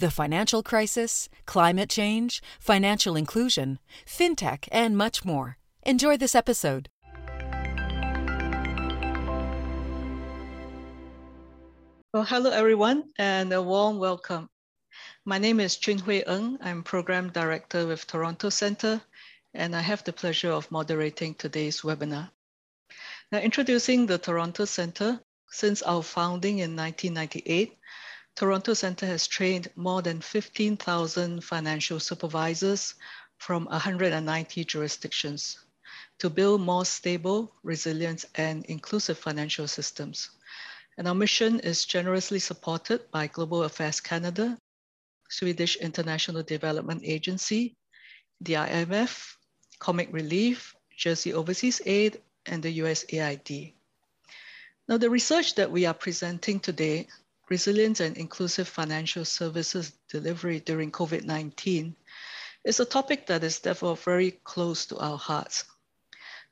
The financial crisis, climate change, financial inclusion, fintech, and much more. Enjoy this episode. Well, hello everyone, and a warm welcome. My name is Chun Hui Ng. I'm Program Director with Toronto Centre, and I have the pleasure of moderating today's webinar. Now, introducing the Toronto Centre, since our founding in 1998, Toronto Centre has trained more than 15,000 financial supervisors from 190 jurisdictions to build more stable, resilient, and inclusive financial systems. And our mission is generously supported by Global Affairs Canada, Swedish International Development Agency, the IMF, Comic Relief, Jersey Overseas Aid, and the USAID. Now, the research that we are presenting today, Resilient and Inclusive Financial Services Delivery during COVID-19, is a topic that is therefore very close to our hearts.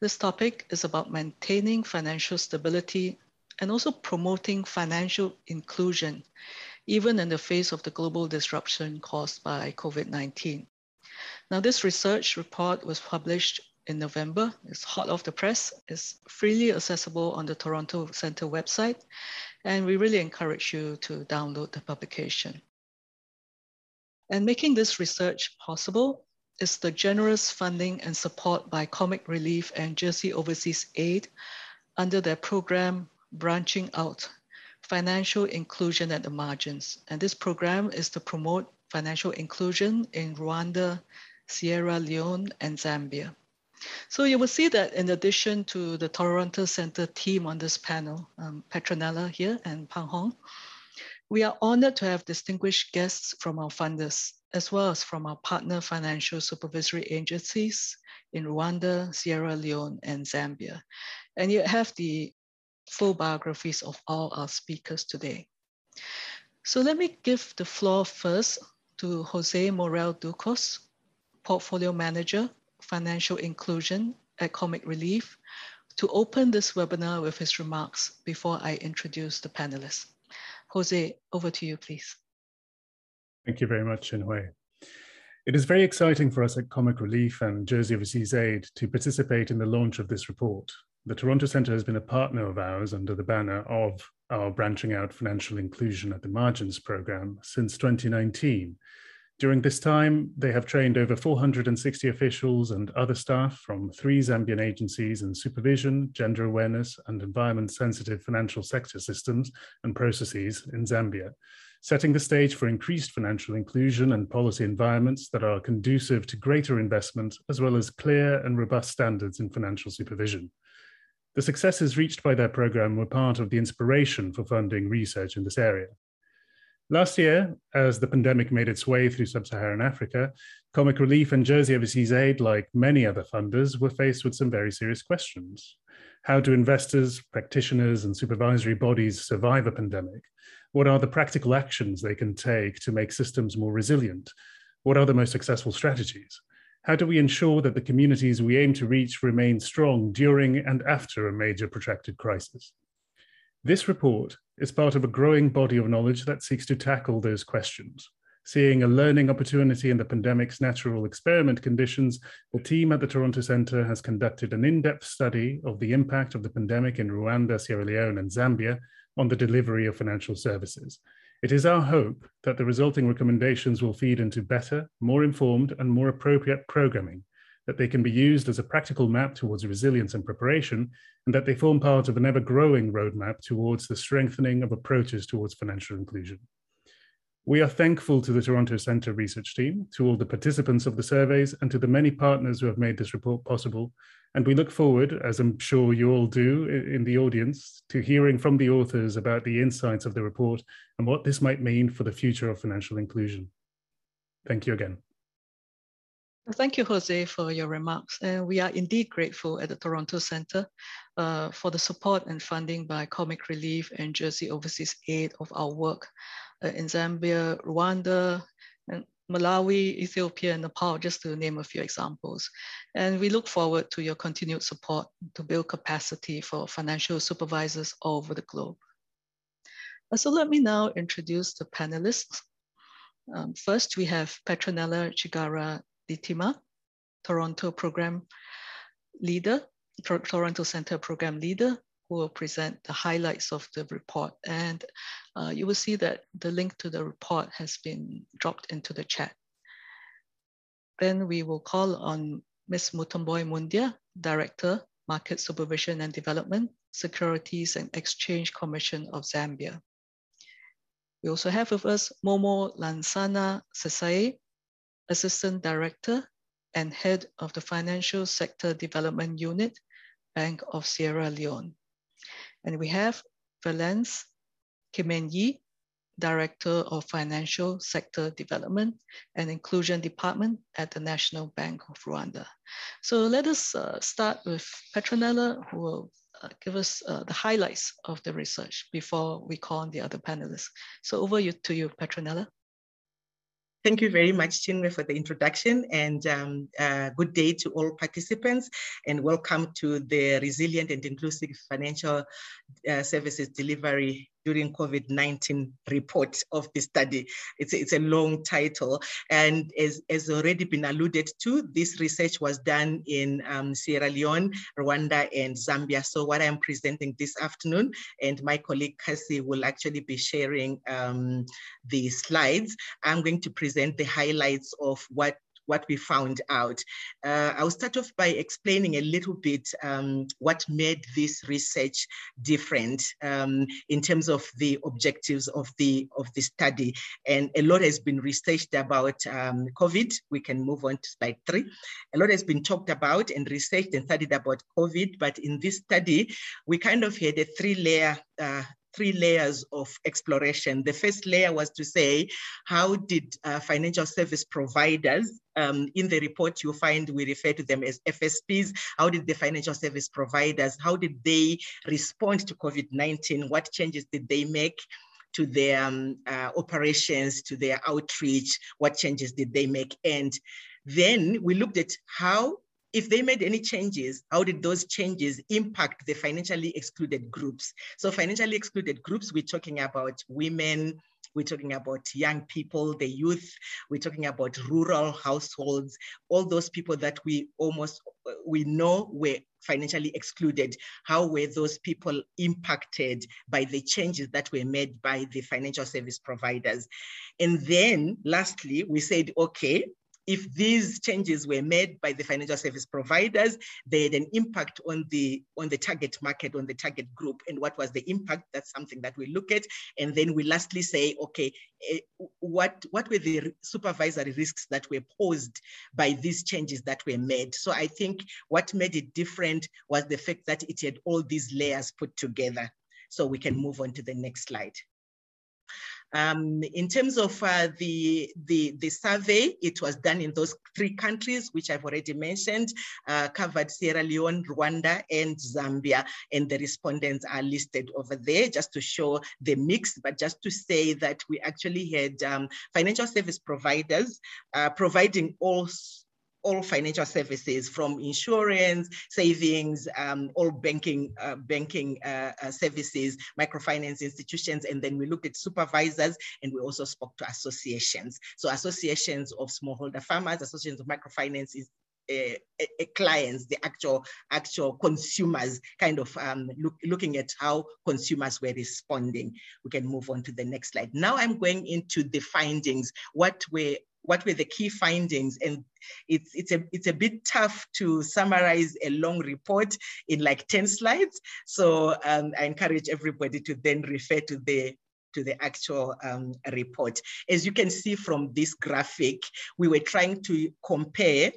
This topic is about maintaining financial stability and also promoting financial inclusion, even in the face of the global disruption caused by COVID-19. Now, this research report was published in November. It's hot off the press. It's freely accessible on the Toronto Centre website, and we really encourage you to download the publication. And making this research possible is the generous funding and support by Comic Relief and Jersey Overseas Aid under their program branching out financial inclusion at the margins. And this program is to promote financial inclusion in Rwanda, Sierra Leone, and Zambia. So you will see that in addition to the Toronto Centre team on this panel, um, Petronella here and Pang Hong, we are honored to have distinguished guests from our funders, as well as from our partner financial supervisory agencies in Rwanda, Sierra Leone, and Zambia. And you have the full biographies of all our speakers today. So let me give the floor first to Jose Morel Ducos, Portfolio Manager, Financial Inclusion at Comic Relief, to open this webinar with his remarks before I introduce the panelists. Jose, over to you, please. Thank you very much, Hui. It is very exciting for us at Comic Relief and Jersey Overseas Aid to participate in the launch of this report, the Toronto Centre has been a partner of ours under the banner of our Branching Out Financial Inclusion at the Margins program since 2019. During this time, they have trained over 460 officials and other staff from three Zambian agencies in supervision, gender awareness, and environment sensitive financial sector systems and processes in Zambia, setting the stage for increased financial inclusion and policy environments that are conducive to greater investment, as well as clear and robust standards in financial supervision. The successes reached by their program were part of the inspiration for funding research in this area. Last year, as the pandemic made its way through sub Saharan Africa, Comic Relief and Jersey Overseas Aid, like many other funders, were faced with some very serious questions. How do investors, practitioners, and supervisory bodies survive a pandemic? What are the practical actions they can take to make systems more resilient? What are the most successful strategies? How do we ensure that the communities we aim to reach remain strong during and after a major protracted crisis? This report is part of a growing body of knowledge that seeks to tackle those questions. Seeing a learning opportunity in the pandemic's natural experiment conditions, the team at the Toronto Centre has conducted an in depth study of the impact of the pandemic in Rwanda, Sierra Leone, and Zambia on the delivery of financial services. It is our hope that the resulting recommendations will feed into better, more informed, and more appropriate programming, that they can be used as a practical map towards resilience and preparation, and that they form part of an ever growing roadmap towards the strengthening of approaches towards financial inclusion. We are thankful to the Toronto Centre research team, to all the participants of the surveys, and to the many partners who have made this report possible, and we look forward, as I'm sure you all do in the audience, to hearing from the authors about the insights of the report and what this might mean for the future of financial inclusion. Thank you again. Thank you, Jose, for your remarks. And we are indeed grateful at the Toronto Centre uh, for the support and funding by Comic Relief and Jersey Overseas Aid of our work uh, in Zambia, Rwanda, and Malawi, Ethiopia, and Nepal, just to name a few examples. And we look forward to your continued support to build capacity for financial supervisors all over the globe. Uh, so let me now introduce the panelists. Um, first, we have Petronella Chigara Ditima, Toronto Program Leader, Toronto Center Program Leader, who will present the highlights of the report. And uh, you will see that the link to the report has been dropped into the chat. Then we will call on Ms. Mutomboy Mundia, Director, Market Supervision and Development, Securities and Exchange Commission of Zambia. We also have with us Momo Lansana Sesay, Assistant Director and Head of the Financial Sector Development Unit, Bank of Sierra Leone. And we have Valence Kimenyi, Director of Financial Sector Development and Inclusion Department at the National Bank of Rwanda. So let us uh, start with Petronella, who will uh, give us uh, the highlights of the research before we call on the other panelists. So over you, to you, Petronella. Thank you very much, Chinwe, for the introduction and um, uh, good day to all participants and welcome to the Resilient and Inclusive Financial uh, Services Delivery during COVID-19 report of the study. It's, it's a long title. And as, as already been alluded to, this research was done in um, Sierra Leone, Rwanda, and Zambia. So what I'm presenting this afternoon, and my colleague Cassie will actually be sharing um, the slides. I'm going to present the highlights of what what we found out. Uh, I'll start off by explaining a little bit um, what made this research different um, in terms of the objectives of the, of the study. And a lot has been researched about um, COVID. We can move on to slide three. A lot has been talked about and researched and studied about COVID, but in this study, we kind of had a three layer uh, three layers of exploration. The first layer was to say, how did uh, financial service providers, um, in the report you find we refer to them as FSPs, how did the financial service providers, how did they respond to COVID-19? What changes did they make? to their um, uh, operations, to their outreach, what changes did they make? And then we looked at how if they made any changes, how did those changes impact the financially excluded groups? So financially excluded groups, we're talking about women, we're talking about young people, the youth, we're talking about rural households, all those people that we almost, we know were financially excluded. How were those people impacted by the changes that were made by the financial service providers? And then lastly, we said, okay, if these changes were made by the financial service providers, they had an impact on the on the target market, on the target group, and what was the impact? That's something that we look at, and then we lastly say, okay, eh, what what were the supervisory risks that were posed by these changes that were made? So I think what made it different was the fact that it had all these layers put together. So we can move on to the next slide. Um, in terms of uh, the, the, the survey, it was done in those three countries, which I've already mentioned, uh, covered Sierra Leone, Rwanda, and Zambia. And the respondents are listed over there just to show the mix, but just to say that we actually had um, financial service providers uh, providing all all financial services from insurance, savings, um, all banking, uh, banking uh, uh, services, microfinance institutions, and then we looked at supervisors and we also spoke to associations. So associations of smallholder farmers, associations of microfinance uh, uh, clients, the actual actual consumers, kind of um, look, looking at how consumers were responding. We can move on to the next slide. Now I'm going into the findings. What were what were the key findings and it's it's a it's a bit tough to summarize a long report in like 10 slides. So um, i encourage everybody to then refer to the to the actual um, report. As you can see from this graphic we were trying to compare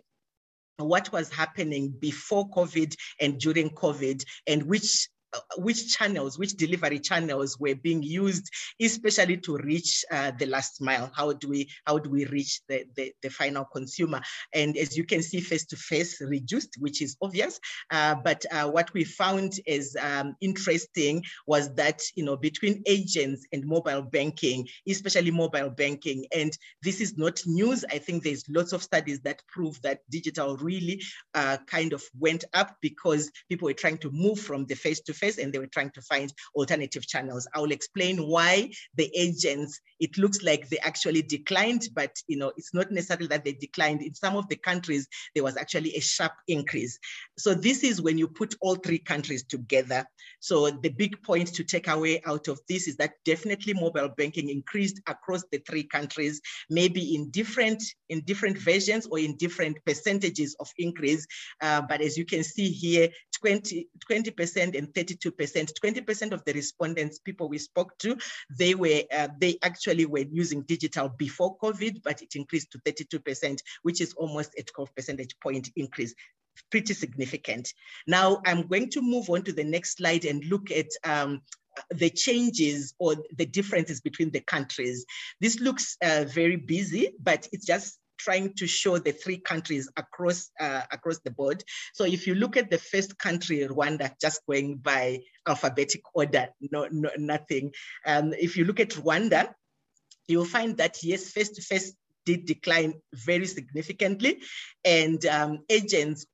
what was happening before COVID and during COVID, and which which channels, which delivery channels were being used, especially to reach uh, the last mile. How do we how do we reach the, the, the final consumer? And as you can see, face-to-face reduced, which is obvious. Uh, but uh, what we found is um, interesting was that you know between agents and mobile banking, especially mobile banking, and this is not news. I think there's lots of studies that prove that digital really uh, kind of went up because people were trying to move from the and they were trying to find alternative channels. I will explain why the agents, it looks like they actually declined, but you know, it's not necessarily that they declined. In some of the countries, there was actually a sharp increase. So this is when you put all three countries together. So the big point to take away out of this is that definitely mobile banking increased across the three countries, maybe in different in different versions or in different percentages of increase. Uh, but as you can see here, 20, 20% and 32%, 20% of the respondents, people we spoke to, they were, uh, they actually were using digital before COVID, but it increased to 32%, which is almost a 12 percentage point increase pretty significant. Now I'm going to move on to the next slide and look at um, the changes or the differences between the countries. This looks uh, very busy, but it's just trying to show the three countries across uh, across the board. So if you look at the first country, Rwanda, just going by alphabetic order, no, no nothing. Um, if you look at Rwanda, you'll find that yes, face to face did decline very significantly, and um, agents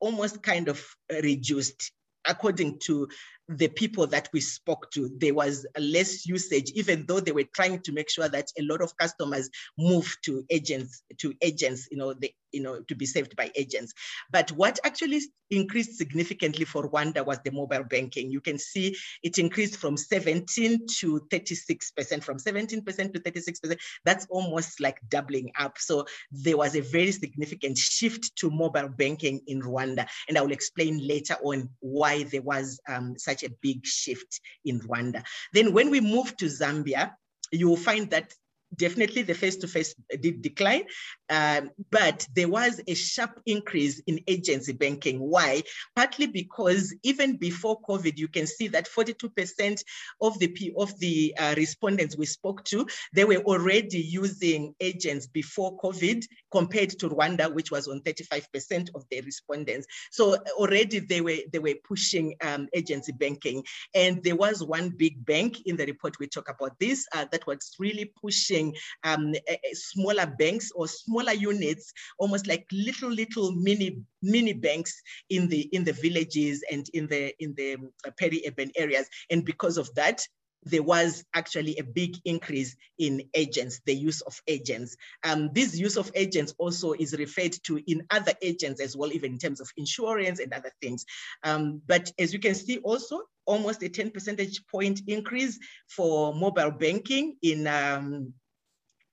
almost kind of reduced according to the people that we spoke to, there was less usage, even though they were trying to make sure that a lot of customers move to agents, to agents, you know, the you know, to be saved by agents. But what actually increased significantly for Rwanda was the mobile banking. You can see it increased from 17 to 36%, from 17% to 36%. That's almost like doubling up. So there was a very significant shift to mobile banking in Rwanda. And I will explain later on why there was um, such a big shift in Rwanda. Then when we move to Zambia, you will find that definitely the face-to-face did decline, um, but there was a sharp increase in agency banking. Why? Partly because even before COVID, you can see that 42% of the of the uh, respondents we spoke to, they were already using agents before COVID compared to Rwanda, which was on 35% of the respondents. So already they were they were pushing um, agency banking, and there was one big bank in the report we talk about this uh, that was really pushing using um, smaller banks or smaller units, almost like little, little mini mini banks in the in the villages and in the in the uh, peri-urban areas. And because of that, there was actually a big increase in agents, the use of agents. Um, this use of agents also is referred to in other agents as well, even in terms of insurance and other things. Um, but as you can see also, almost a 10 percentage point increase for mobile banking in um,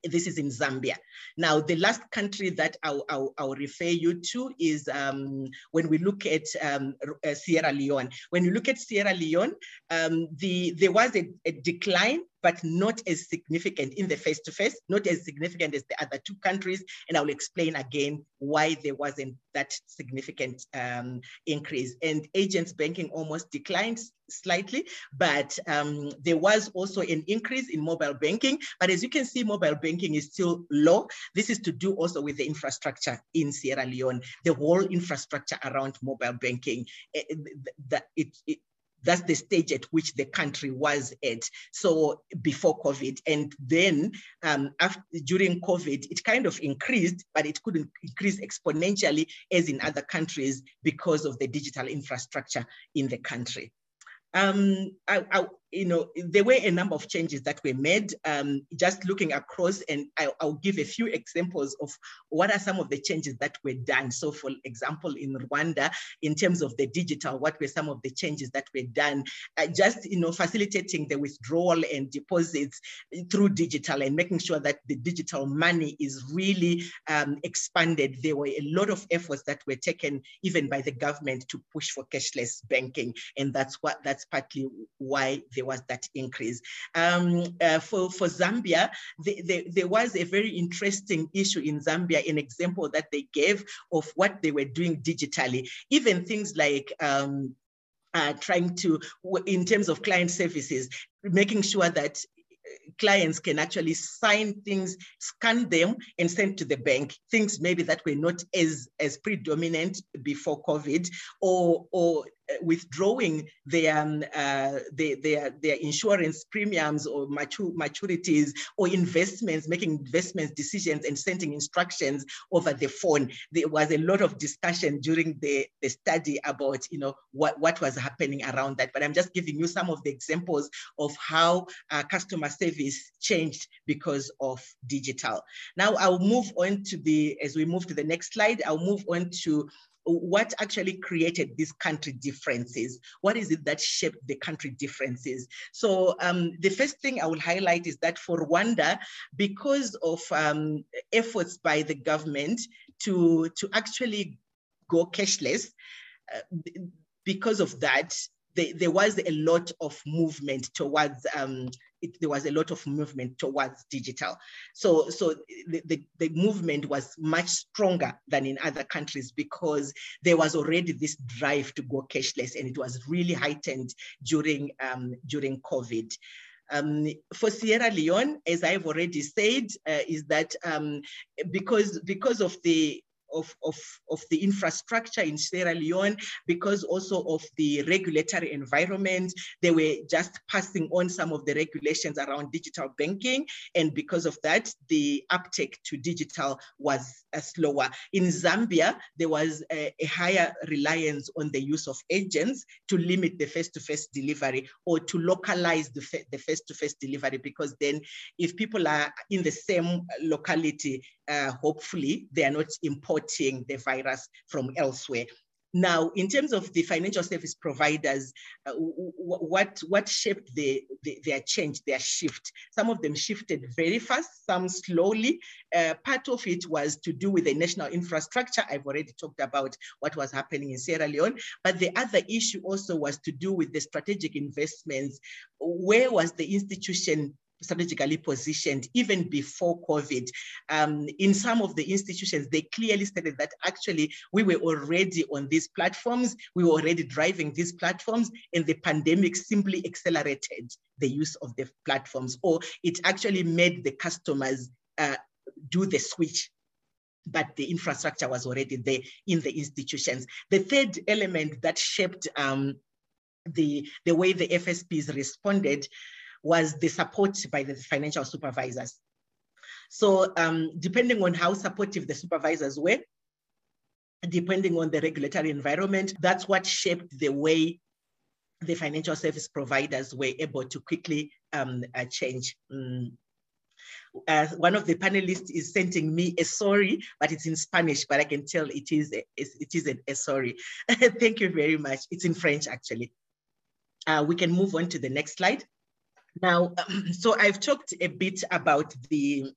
this is in Zambia. Now, the last country that I'll, I'll, I'll refer you to is um, when we look at um, uh, Sierra Leone. When you look at Sierra Leone, um, the, there was a, a decline but not as significant in the face-to-face, not as significant as the other two countries. And I will explain again why there wasn't that significant um, increase. And agents banking almost declined slightly, but um, there was also an increase in mobile banking. But as you can see, mobile banking is still low. This is to do also with the infrastructure in Sierra Leone, the whole infrastructure around mobile banking. Eh, eh, it, it, that's the stage at which the country was at. So before COVID, and then um, after, during COVID, it kind of increased, but it couldn't increase exponentially as in other countries because of the digital infrastructure in the country. Um, I, I, you know, there were a number of changes that were made. Um, just looking across, and I, will give a few examples of what are some of the changes that were done. So, for example, in Rwanda, in terms of the digital, what were some of the changes that were done? Uh, just you know, facilitating the withdrawal and deposits through digital and making sure that the digital money is really um, expanded. There were a lot of efforts that were taken, even by the government, to push for cashless banking, and that's what that's partly why there was that increase. Um, uh, for, for Zambia, the, the, there was a very interesting issue in Zambia, an example that they gave of what they were doing digitally, even things like um, uh, trying to, in terms of client services, making sure that clients can actually sign things, scan them, and send to the bank. Things maybe that were not as as predominant before COVID, or or withdrawing their, um, uh, their, their, their, insurance premiums or mature, maturities or investments, making investment decisions and sending instructions over the phone. There was a lot of discussion during the, the study about you know, what, what was happening around that. But I'm just giving you some of the examples of how uh, customer service changed because of digital. Now I'll move on to the, as we move to the next slide, I'll move on to what actually created these country differences? What is it that shaped the country differences? So um, the first thing I will highlight is that for Rwanda, because of um, efforts by the government to, to actually go cashless, uh, because of that, there was a lot of movement towards um, it, there was a lot of movement towards digital. So, so the, the, the, movement was much stronger than in other countries because there was already this drive to go cashless and it was really heightened during, um, during COVID. Um, for Sierra Leone, as I've already said, uh, is that um, because, because of the of, of, of the infrastructure in Sierra Leone, because also of the regulatory environment. They were just passing on some of the regulations around digital banking. And because of that, the uptake to digital was uh, slower. In Zambia, there was a, a higher reliance on the use of agents to limit the face-to-face delivery or to localize the, the face-to-face delivery because then if people are in the same locality, uh, hopefully they are not importing the virus from elsewhere. Now, in terms of the financial service providers, uh, what, what shaped the, the, their change, their shift? Some of them shifted very fast, some slowly. Uh, part of it was to do with the national infrastructure. I've already talked about what was happening in Sierra Leone. But the other issue also was to do with the strategic investments. Where was the institution strategically positioned even before COVID. Um, in some of the institutions, they clearly stated that actually we were already on these platforms, we were already driving these platforms, and the pandemic simply accelerated the use of the platforms, or it actually made the customers uh, do the switch but the infrastructure was already there in the institutions. The third element that shaped um, the, the way the FSPs responded was the support by the financial supervisors. So um, depending on how supportive the supervisors were, depending on the regulatory environment, that's what shaped the way the financial service providers were able to quickly um, uh, change. Mm. Uh, one of the panelists is sending me a sorry, but it's in Spanish, but I can tell it is a, it is a, a sorry. Thank you very much. It's in French, actually. Uh, we can move on to the next slide. Now, so I've talked a bit about the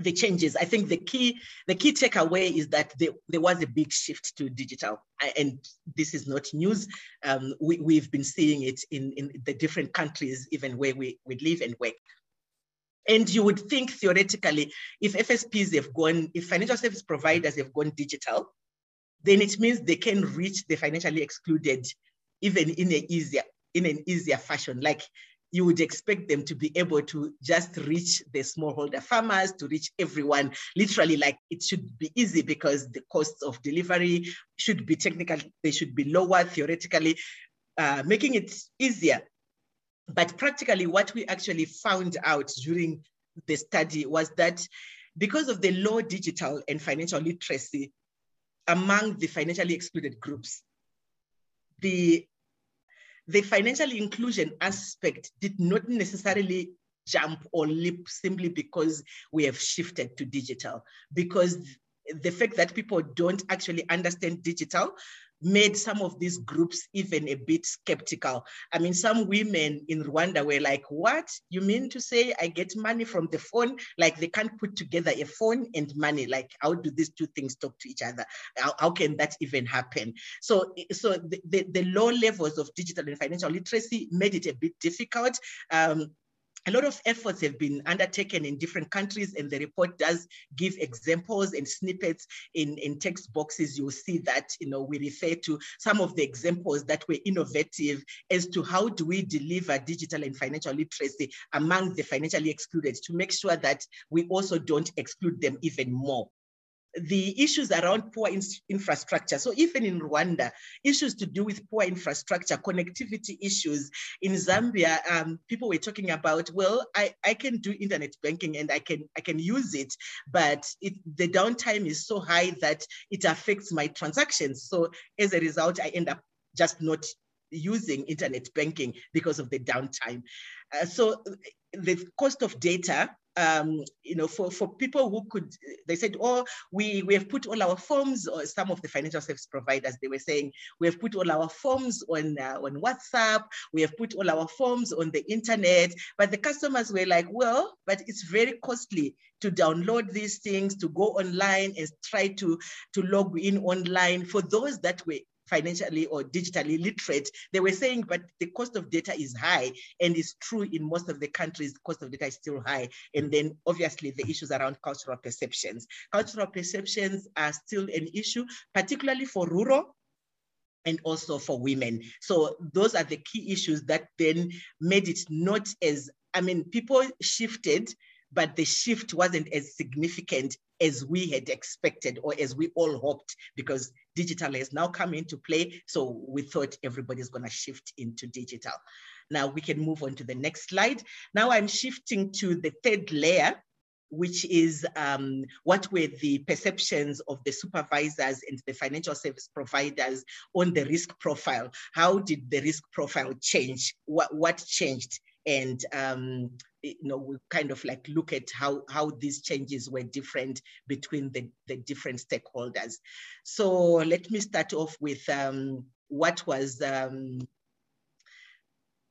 the changes. I think the key the key takeaway is that there, there was a big shift to digital, and this is not news. Um, we, we've been seeing it in, in the different countries, even where we, we live and work. And you would think theoretically, if FSPs have gone, if financial service providers have gone digital, then it means they can reach the financially excluded even in a easier in an easier fashion. Like you would expect them to be able to just reach the smallholder farmers, to reach everyone. Literally, like it should be easy because the costs of delivery should be technical, they should be lower theoretically, uh, making it easier. But practically, what we actually found out during the study was that because of the low digital and financial literacy among the financially excluded groups, the the financial inclusion aspect did not necessarily jump or leap simply because we have shifted to digital. Because the fact that people don't actually understand digital made some of these groups even a bit skeptical. I mean, some women in Rwanda were like, What? You mean to say I get money from the phone? Like they can't put together a phone and money. Like, how do these two things talk to each other? How, how can that even happen? So, so the, the, the, low levels of digital and financial literacy made it a bit difficult. Um, a lot of efforts have been undertaken in different countries and the report does give examples and snippets in, in text boxes. You'll see that, you know, we refer to some of the examples that were innovative as to how do we deliver digital and financial literacy among the financially excluded to make sure that we also don't exclude them even more the issues around poor in infrastructure. So even in Rwanda, issues to do with poor infrastructure, connectivity issues. In Zambia, um, people were talking about, well, I, I can do internet banking and I can I can use it, but it, the downtime is so high that it affects my transactions. So as a result, I end up just not using internet banking because of the downtime. Uh, so the cost of data um, you know, for, for people who could, they said, oh, we, we have put all our forms, or some of the financial service providers, they were saying, we have put all our forms on, uh, on WhatsApp, we have put all our forms on the internet, but the customers were like, well, but it's very costly to download these things, to go online and try to, to log in online. For those that were financially or digitally literate, they were saying, but the cost of data is high. And it's true in most of the countries, the cost of data is still high. And then obviously the issues around cultural perceptions. Cultural perceptions are still an issue, particularly for rural and also for women. So those are the key issues that then made it not as, I mean, people shifted but the shift wasn't as significant as we had expected or as we all hoped because digital has now come into play. So we thought everybody's going to shift into digital. Now we can move on to the next slide. Now I'm shifting to the third layer, which is um, what were the perceptions of the supervisors and the financial service providers on the risk profile? How did the risk profile change? What, what changed? And um, you know, we kind of like look at how, how these changes were different between the, the different stakeholders. So let me start off with um, what was, um,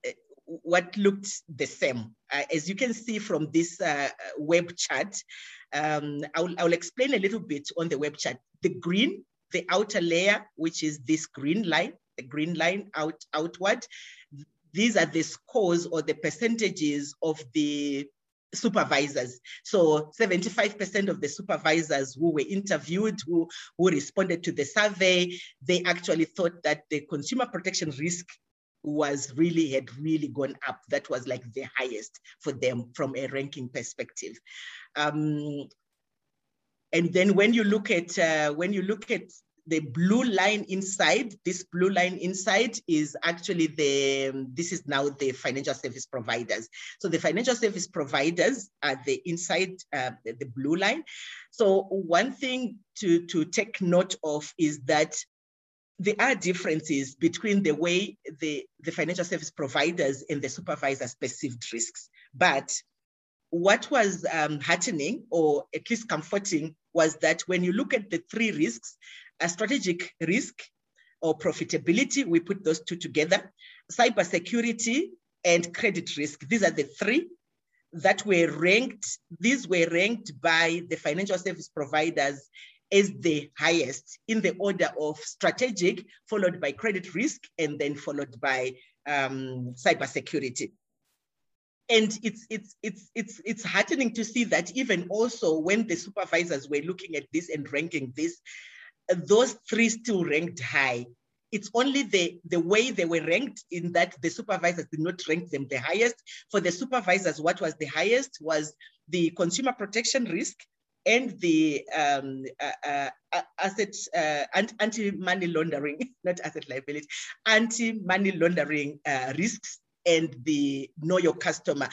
eh, what looked the same. Uh, as you can see from this uh, web chart, um, I'll, I'll explain a little bit on the web chart. The green, the outer layer, which is this green line, the green line out outward, these are the scores or the percentages of the supervisors. So 75% of the supervisors who were interviewed, who, who responded to the survey, they actually thought that the consumer protection risk was really had really gone up. That was like the highest for them from a ranking perspective. Um, and then when you look at uh, when you look at the blue line inside, this blue line inside is actually the, this is now the financial service providers. So the financial service providers are the inside, uh, the, the blue line. So one thing to, to take note of is that there are differences between the way the, the financial service providers and the supervisors perceived risks. But what was um, heartening or at least comforting was that when you look at the three risks, a strategic risk or profitability, we put those two together, cybersecurity and credit risk. These are the three that were ranked, these were ranked by the financial service providers as the highest in the order of strategic, followed by credit risk, and then followed by um, cybersecurity. And it's, it's, it's, it's, it's heartening to see that even also when the supervisors were looking at this and ranking this, those three still ranked high. It's only the, the way they were ranked in that the supervisors did not rank them the highest. For the supervisors, what was the highest was the consumer protection risk and the um, uh, uh, asset uh, anti-money laundering, not asset liability, anti-money laundering uh, risks and the know your customer.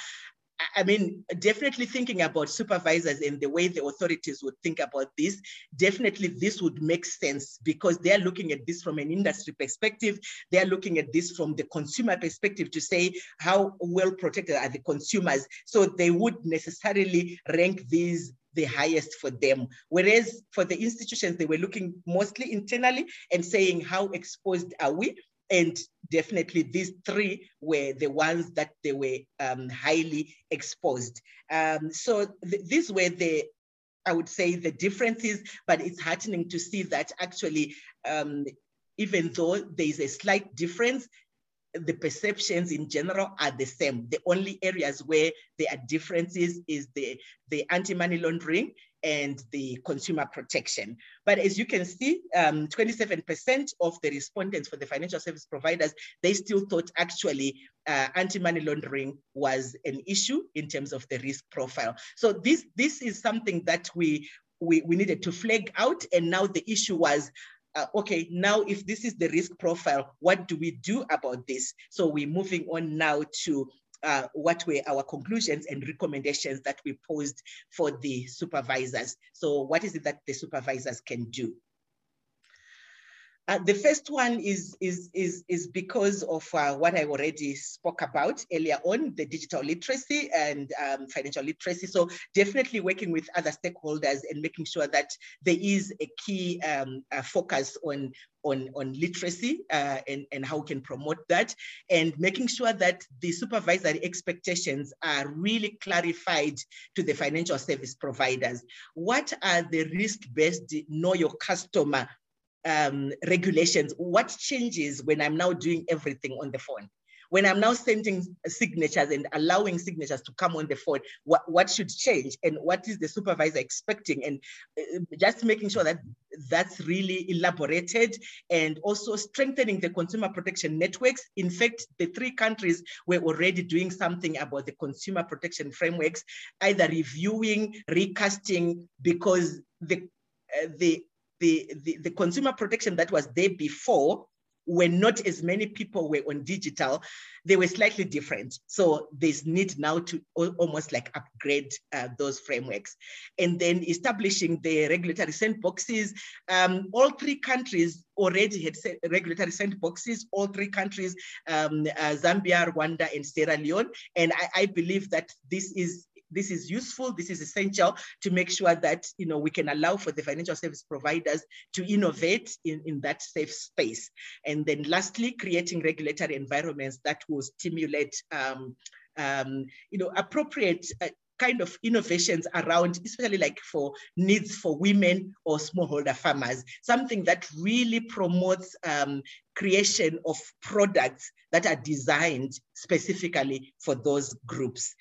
I mean, definitely thinking about supervisors and the way the authorities would think about this, definitely this would make sense because they're looking at this from an industry perspective. They're looking at this from the consumer perspective to say how well protected are the consumers. So they would necessarily rank these the highest for them. Whereas for the institutions, they were looking mostly internally and saying, how exposed are we? And definitely these three were the ones that they were um, highly exposed. Um, so th these were the, I would say the differences, but it's heartening to see that actually, um, even though there is a slight difference, the perceptions in general are the same. The only areas where there are differences is the, the anti-money laundering and the consumer protection. But as you can see, 27% um, of the respondents for the financial service providers, they still thought actually uh, anti-money laundering was an issue in terms of the risk profile. So this, this is something that we, we, we needed to flag out. And now the issue was uh, okay, now if this is the risk profile, what do we do about this? So we're moving on now to uh, what were our conclusions and recommendations that we posed for the supervisors. So what is it that the supervisors can do? Uh, the first one is, is, is, is because of uh, what I already spoke about earlier on, the digital literacy and um, financial literacy. So definitely working with other stakeholders and making sure that there is a key um, uh, focus on, on, on literacy uh, and, and how we can promote that and making sure that the supervisory expectations are really clarified to the financial service providers. What are the risk-based know your customer um, regulations, what changes when I'm now doing everything on the phone? When I'm now sending signatures and allowing signatures to come on the phone, what, what should change and what is the supervisor expecting? And uh, just making sure that that's really elaborated and also strengthening the consumer protection networks. In fact, the three countries were already doing something about the consumer protection frameworks, either reviewing, recasting, because the uh, the the, the, the consumer protection that was there before when not as many people were on digital, they were slightly different. So there's need now to almost like upgrade uh, those frameworks. And then establishing the regulatory sandboxes. Um, all three countries already had regulatory sandboxes, all three countries, um, uh, Zambia, Rwanda, and Sierra Leone. And I, I believe that this is this is useful, this is essential to make sure that you know we can allow for the financial service providers to innovate in, in that safe space. And then lastly, creating regulatory environments that will stimulate um, um, you know, appropriate uh, kind of innovations around, especially like for needs for women or smallholder farmers, something that really promotes um, creation of products that are designed specifically for those groups.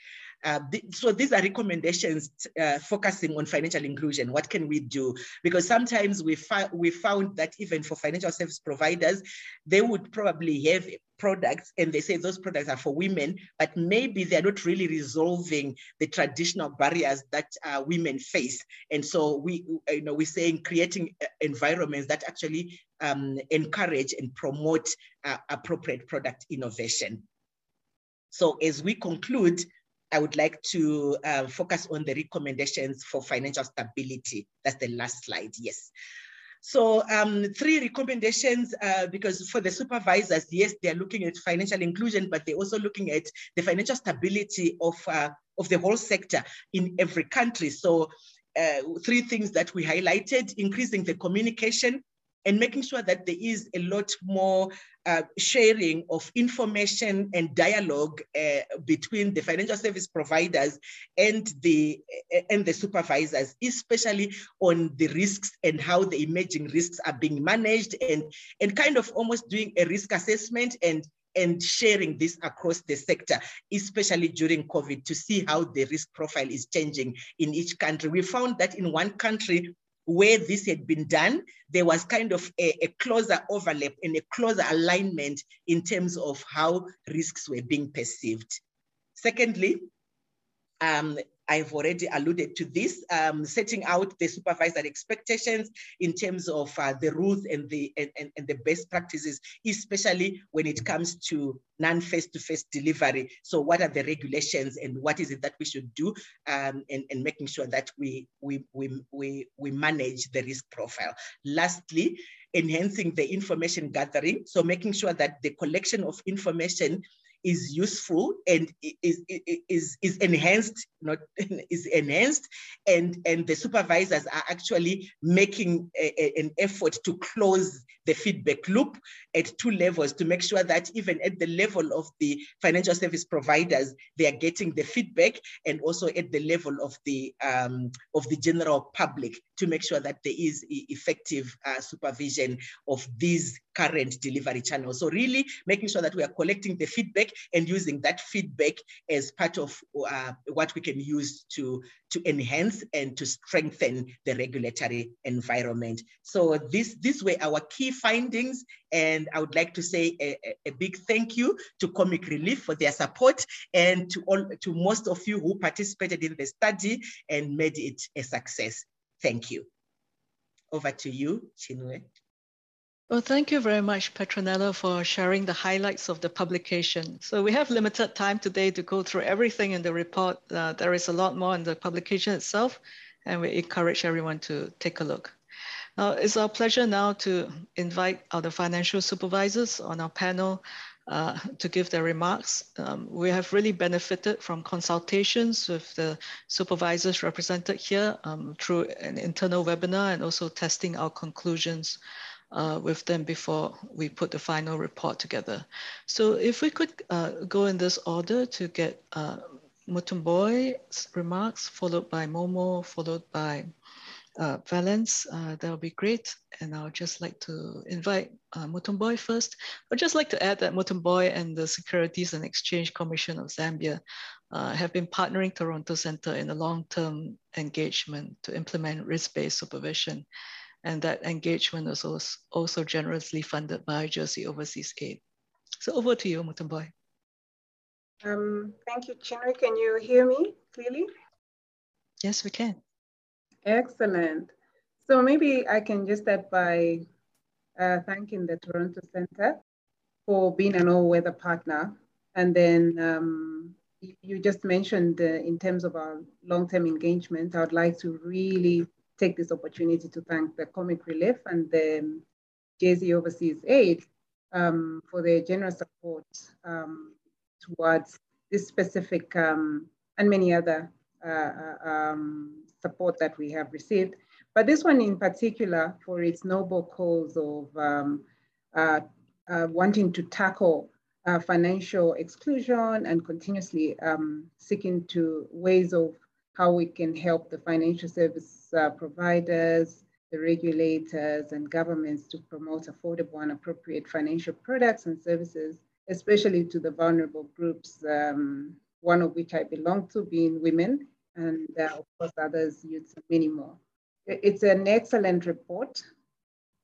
Uh, so these are recommendations uh, focusing on financial inclusion. What can we do? Because sometimes we, we found that even for financial service providers, they would probably have products and they say those products are for women, but maybe they're not really resolving the traditional barriers that uh, women face. And so we, you know, we're saying creating uh, environments that actually um, encourage and promote uh, appropriate product innovation. So as we conclude, I would like to uh, focus on the recommendations for financial stability. That's the last slide, yes. So um, three recommendations, uh, because for the supervisors, yes, they're looking at financial inclusion, but they're also looking at the financial stability of, uh, of the whole sector in every country. So uh, three things that we highlighted, increasing the communication and making sure that there is a lot more uh, sharing of information and dialogue uh, between the financial service providers and the and the supervisors, especially on the risks and how the emerging risks are being managed, and and kind of almost doing a risk assessment and and sharing this across the sector, especially during COVID, to see how the risk profile is changing in each country. We found that in one country, where this had been done, there was kind of a, a, closer overlap and a closer alignment in terms of how risks were being perceived. Secondly, um, I've already alluded to this, um, setting out the supervisor expectations in terms of uh, the rules and the, and, and, and, the best practices, especially when it comes to non-face-to-face delivery. So what are the regulations and what is it that we should do um, and, and making sure that we, we, we, we, we manage the risk profile. Lastly, enhancing the information gathering. So making sure that the collection of information is useful and is, is, is enhanced, not is enhanced, and, and the supervisors are actually making a, a, an effort to close the feedback loop at two levels to make sure that even at the level of the financial service providers, they are getting the feedback and also at the level of the um, of the general public to make sure that there is effective uh, supervision of these current delivery channels. So really making sure that we are collecting the feedback and using that feedback as part of uh, what we can use to, to enhance and to strengthen the regulatory environment. So this, this were our key findings and I would like to say a, a, big thank you to Comic Relief for their support and to all to most of you who participated in the study and made it a success. Thank you. Over to you, Chinwe. Well, thank you very much, Petronella, for sharing the highlights of the publication. So we have limited time today to go through everything in the report. Uh, there is a lot more in the publication itself, and we encourage everyone to take a look. Now, it's our pleasure now to invite our financial supervisors on our panel uh, to give their remarks. Um, we have really benefited from consultations with the supervisors represented here um, through an internal webinar and also testing our conclusions uh, with them before we put the final report together. So if we could uh, go in this order to get uh, Mutomboi's remarks, followed by Momo, followed by uh, Valence, uh, that would be great. And I would just like to invite uh, first. I'd just like to add that Mutomboi and the Securities and Exchange Commission of Zambia uh, have been partnering Toronto Centre in a long-term engagement to implement risk-based supervision. And that engagement is also, also generously funded by Jersey Overseas Aid. So over to you, Mutomboi. Um, thank you, Chinwe. Can you hear me clearly? Yes, we can. Excellent. So maybe I can just start by uh, thanking the Toronto Centre for being an all-weather partner. And then um, you just mentioned uh, in terms of our long-term engagement, I would like to really take this opportunity to thank the Comic Relief and the Jersey Overseas Aid um, for their generous support um, towards this specific um, and many other uh, uh um, support that we have received. But this one in particular for its noble cause of um, uh, uh, wanting to tackle uh, financial exclusion and continuously um, seeking to ways of how we can help the financial service uh, providers, the regulators and governments to promote affordable and appropriate financial products and services, especially to the vulnerable groups, um, one of which I belong to being women and uh, of course others, and many more. It's an excellent report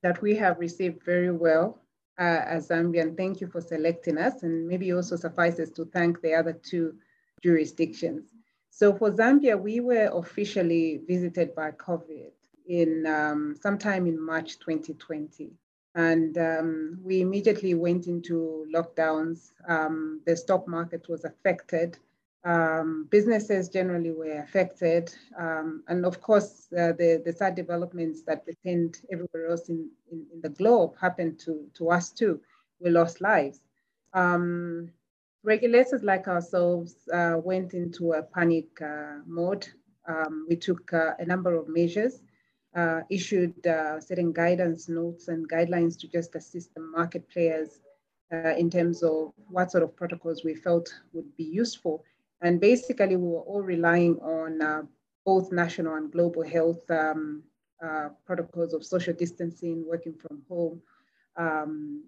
that we have received very well uh, as Zambian. Thank you for selecting us, and maybe also suffices to thank the other two jurisdictions. So for Zambia, we were officially visited by COVID in um, sometime in March 2020. And um, we immediately went into lockdowns. Um, the stock market was affected um, businesses generally were affected. Um, and of course, uh, the, the sad developments that pertained everywhere else in, in, in, the globe happened to, to us too. We lost lives. Um, regulators like ourselves uh, went into a panic uh, mode. Um, we took uh, a number of measures, uh, issued uh, certain guidance notes and guidelines to just assist the market players in terms of what sort of protocols we felt would be useful and basically, we were all relying on uh, both national and global health um, uh, protocols of social distancing, working from home. Um,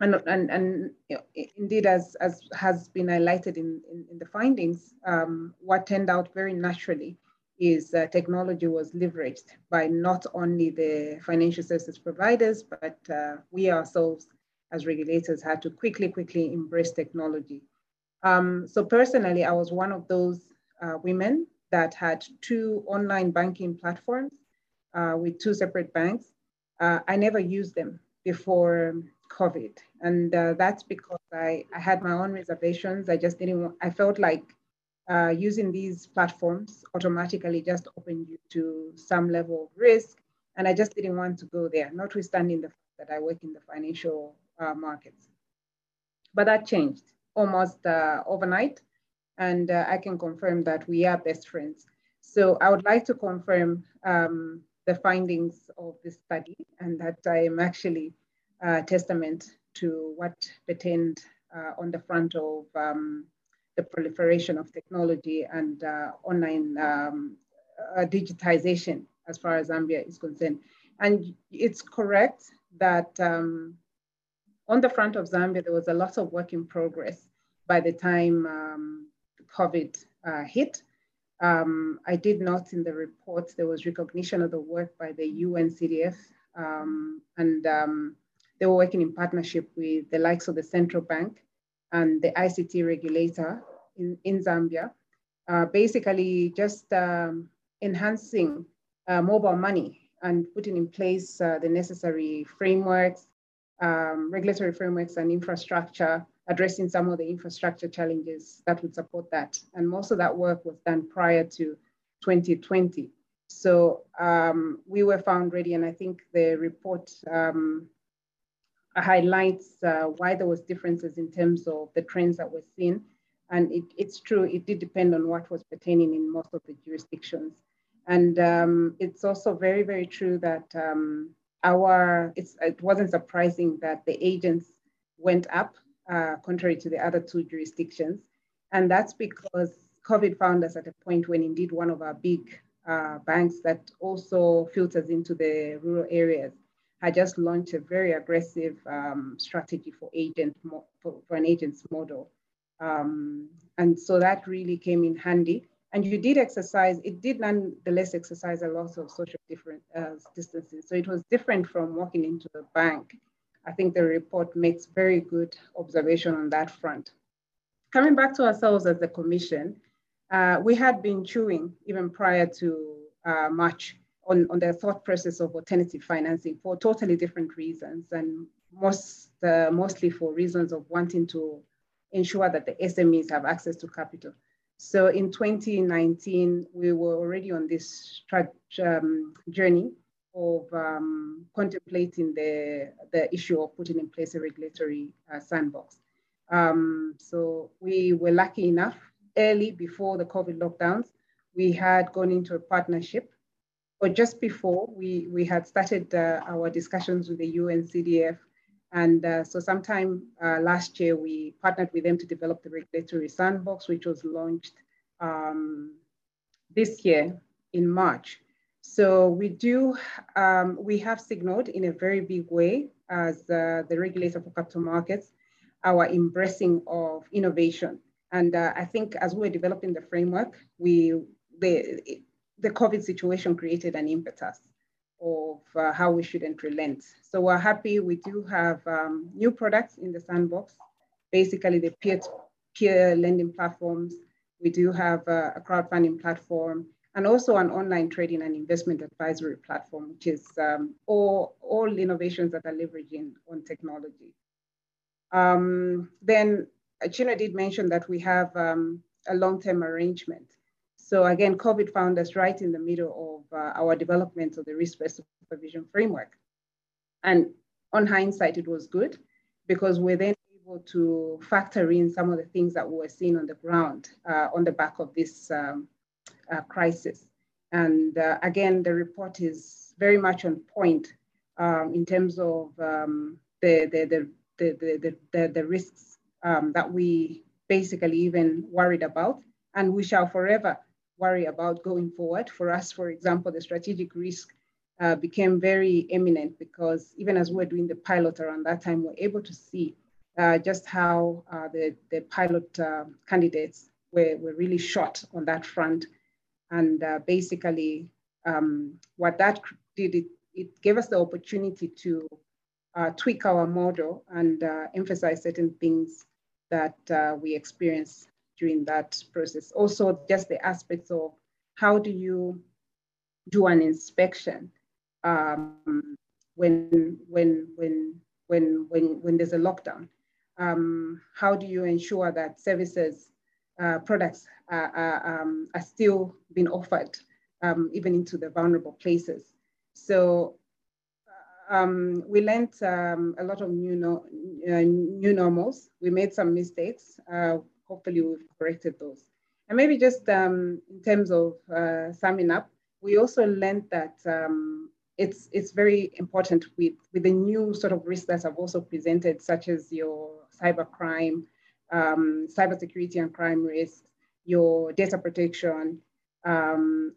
and, and, and you know, indeed, as, as has been highlighted in, in, in the findings, um, what turned out very naturally is uh, technology was leveraged by not only the financial services providers, but uh, we ourselves as regulators had to quickly, quickly embrace technology um, so personally, I was one of those uh, women that had two online banking platforms uh, with two separate banks. Uh, I never used them before COVID. And uh, that's because I, I had my own reservations. I just didn't, want, I felt like uh, using these platforms automatically just opened you to some level of risk. And I just didn't want to go there, notwithstanding the fact that I work in the financial uh, markets. But that changed almost uh, overnight. And uh, I can confirm that we are best friends. So I would like to confirm um, the findings of this study and that I am actually uh, testament to what pertained uh, on the front of um, the proliferation of technology and uh, online um, uh, digitization as far as Zambia is concerned. And it's correct that um, on the front of Zambia, there was a lot of work in progress by the time um, COVID uh, hit. Um, I did note in the report there was recognition of the work by the UNCDF, um, and um, they were working in partnership with the likes of the central bank and the ICT regulator in, in Zambia, uh, basically just um, enhancing uh, mobile money and putting in place uh, the necessary frameworks, um, regulatory frameworks and infrastructure, addressing some of the infrastructure challenges that would support that. And most of that work was done prior to 2020. So um, we were found ready, and I think the report um, highlights uh, why there was differences in terms of the trends that were seen. And it, it's true, it did depend on what was pertaining in most of the jurisdictions. And um, it's also very, very true that um, our, it wasn't surprising that the agents went up, uh, contrary to the other two jurisdictions. And that's because COVID found us at a point when indeed one of our big uh, banks that also filters into the rural areas had just launched a very aggressive um, strategy for agent for, for, an agent's model. Um, and so that really came in handy. And you did exercise, it did nonetheless exercise a lot of social different uh, distances. So it was different from walking into a bank. I think the report makes very good observation on that front. Coming back to ourselves as the commission, uh, we had been chewing even prior to uh, March on, on the thought process of alternative financing for totally different reasons and most, uh, mostly for reasons of wanting to ensure that the SMEs have access to capital. So in 2019, we were already on this um, journey of um, contemplating the, the issue of putting in place a regulatory uh, sandbox. Um, so we were lucky enough early before the COVID lockdowns, we had gone into a partnership, or just before we, we had started uh, our discussions with the UNCDF and uh, so sometime uh, last year, we partnered with them to develop the regulatory sandbox, which was launched um, this year in March. So we do, um, we have signaled in a very big way as uh, the regulator for capital markets, our embracing of innovation. And uh, I think as we were developing the framework, we, the, the COVID situation created an impetus of uh, how we shouldn't relent. So we're happy we do have um, new products in the sandbox, basically the peer-to-peer lending platforms. We do have a, a crowdfunding platform and also an online trading and investment advisory platform, which is um, all, all innovations that are leveraging on technology. Um, then Chinwe did mention that we have um, a long-term arrangement so again, COVID found us right in the middle of uh, our development of the risk-based supervision framework. And on hindsight, it was good because we're then able to factor in some of the things that we were seeing on the ground uh, on the back of this um, crisis. And uh, again, the report is very much on point um, in terms of um, the, the, the, the, the, the, risks um, that we basically even worried about. And we shall forever worry about going forward. For us, for example, the strategic risk uh, became very eminent because even as we were doing the pilot around that time, we we're able to see uh, just how uh, the, the pilot uh, candidates were, were really short on that front. And uh, basically, um, what that did, it, it gave us the opportunity to uh, tweak our model and emphasize certain things that we experienced during that process. Also, just the aspects of how do you do an inspection um, when, when, when, when, when, when there's a lockdown? Um, how do you ensure that services, uh, products are, are, um, are, still being offered um, even into the vulnerable places? So um, we learned um, a lot of new, no, uh, new normals. We made some mistakes. Uh, hopefully we've corrected those. And maybe just um, in terms of uh, summing up, we also learned that um, it's, it's very important with, with the new sort of risks that have also presented, such as your cyber crime, um, cybersecurity and crime risks, your data protection, um,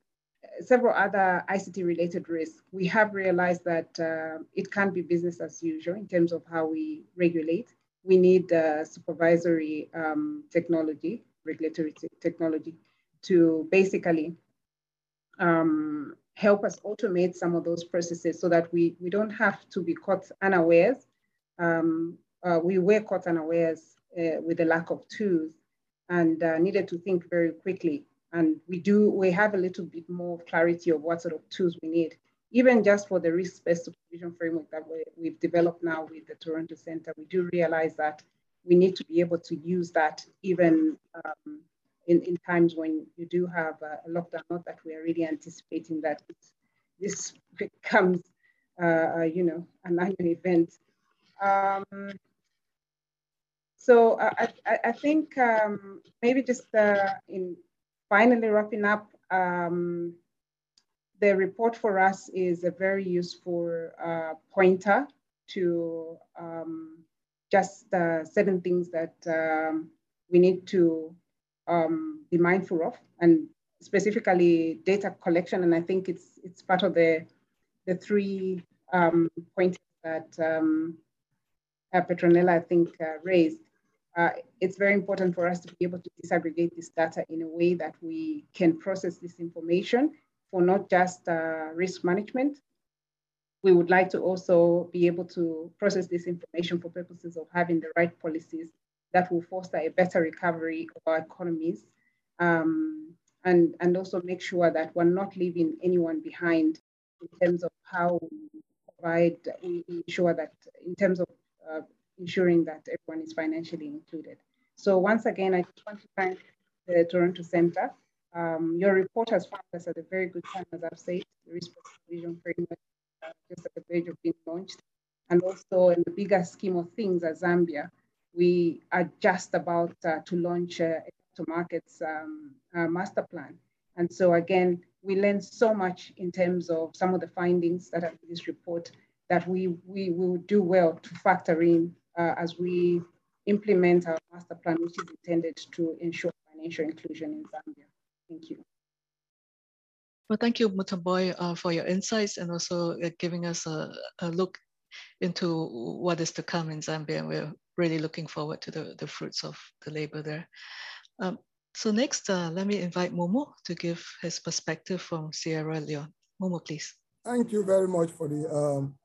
several other ICT related risks, we have realized that uh, it can't be business as usual in terms of how we regulate. We need uh, supervisory um, technology, regulatory technology to basically um, help us automate some of those processes so that we, we don't have to be caught unawares. Um, uh, we were caught unawares uh, with the lack of tools and uh, needed to think very quickly. And we do, we have a little bit more clarity of what sort of tools we need. Even just for the risk-based supervision framework that we, have developed now with the Toronto Center, we do realize that we need to be able to use that even um, in, in times when you do have a, lockdown, not that we are really anticipating that this becomes, uh, you know, an annual event. Um, so I, I, I think um, maybe just uh, in finally wrapping up, um, the report for us is a very useful uh, pointer to um, just uh, certain things that um, we need to um, be mindful of, and specifically data collection. And I think it's it's part of the the three um, points that um, uh, Petronella I think uh, raised. Uh, it's very important for us to be able to disaggregate this data in a way that we can process this information for not just uh, risk management. We would like to also be able to process this information for purposes of having the right policies that will foster a better recovery of our economies um, and, and also make sure that we're not leaving anyone behind in terms of how we provide, we ensure that in terms of uh, ensuring that everyone is financially included. So once again, I just want to thank the Toronto Center. Um, your report has found us at a very good time, as I've said, the risk vision framework uh, just at the verge of being launched. And also in the bigger scheme of things as Zambia, we are just about uh, to launch a, to markets um, master plan. And so again, we learned so much in terms of some of the findings that are in this report that we, we will do well to factor in uh, as we implement our master plan, which is intended to ensure financial inclusion in Zambia. Thank you. Well, thank you, Mutomboi, uh, for your insights and also uh, giving us a, a, look into what is to come in Zambia. And we're really looking forward to the, the fruits of the labor there. Um, so next, uh, let me invite Momo to give his perspective from Sierra Leone. Momo, please. Thank you very much for the um,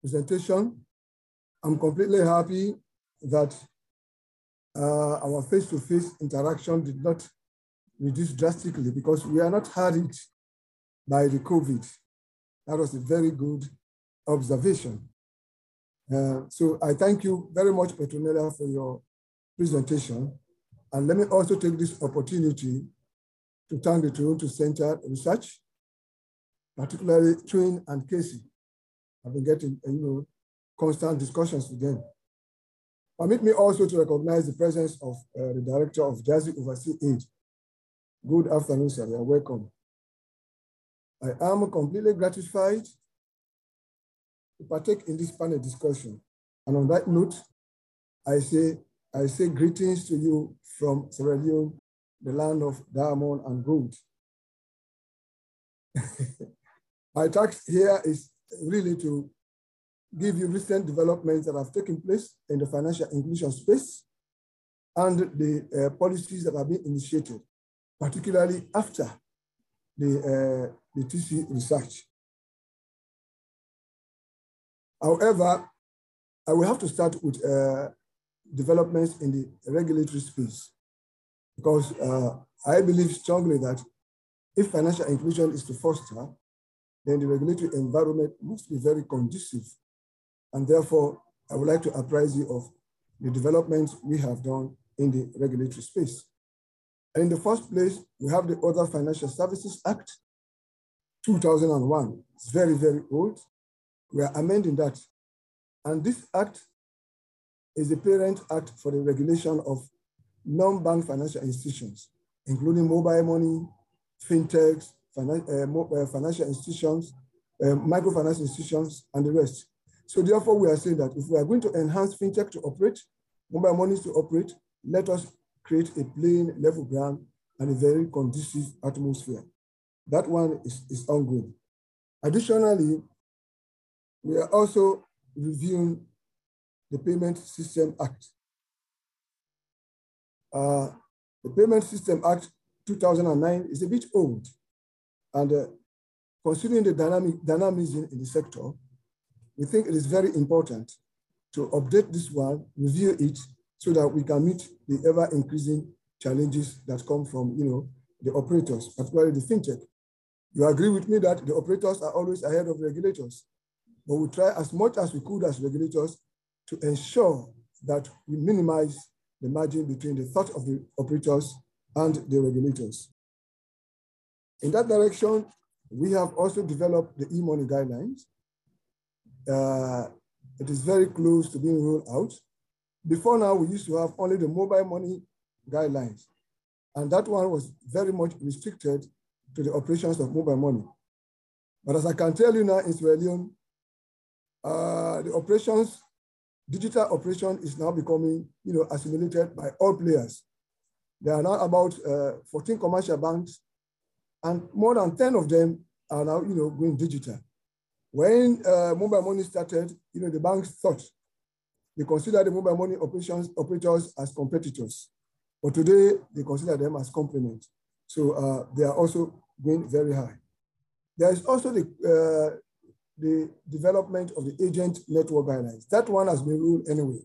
presentation. I'm completely happy that uh, our face-to-face -face interaction did not reduce drastically because we are not hurried by the COVID. That was a very good observation. Uh, so I thank you very much, Petronella, for your presentation. And let me also take this opportunity to thank the Toronto Center Research, particularly Twin and Casey. I've been getting you know, constant discussions with them. Permit me also to recognize the presence of uh, the Director of Jersey Overseas Aid. Good afternoon, sir. You're welcome. I am completely gratified to partake in this panel discussion. And on that note, I say, I say greetings to you from Sierra Leone, the land of diamond and gold. My task here is really to give you recent developments that have taken place in the financial inclusion space and the uh, policies that have been initiated, particularly after the, uh, the TC research. However, I will have to start with uh, developments in the regulatory space because uh, I believe strongly that if financial inclusion is to foster, then the regulatory environment must be very conducive. And therefore, I would like to apprise you of the developments we have done in the regulatory space. And in the first place, we have the Other Financial Services Act, 2001. It's very, very old. We are amending that. And this act is the parent act for the regulation of non-bank financial institutions, including mobile money, fintechs, uh, uh, financial institutions, uh, microfinance institutions, and the rest. So therefore, we are saying that if we are going to enhance fintech to operate, mobile monies to operate, let us create a plain level ground and a very conducive atmosphere. That one is, is ongoing. Additionally, we are also reviewing the Payment System Act. Uh, the Payment System Act 2009 is a bit old, and uh, considering the dynamic, dynamism in the sector, we think it is very important to update this one, review it, so that we can meet the ever increasing challenges that come from you know, the operators, particularly the fintech. You agree with me that the operators are always ahead of regulators, but we try as much as we could as regulators to ensure that we minimize the margin between the thought of the operators and the regulators. In that direction, we have also developed the e-money guidelines. Uh, it is very close to being rolled out. Before now, we used to have only the mobile money guidelines. And that one was very much restricted to the operations of mobile money. But as I can tell you now in Sierra Leone, uh, the operations, digital operation is now becoming you know, assimilated by all players. There are now about uh, 14 commercial banks and more than 10 of them are now you know, going digital. When uh, mobile money started, you know, the banks thought they considered the mobile money operations operators as competitors. But today, they consider them as complement. So uh, they are also going very high. There is also the, uh, the development of the agent network guidelines. That one has been ruled anyway.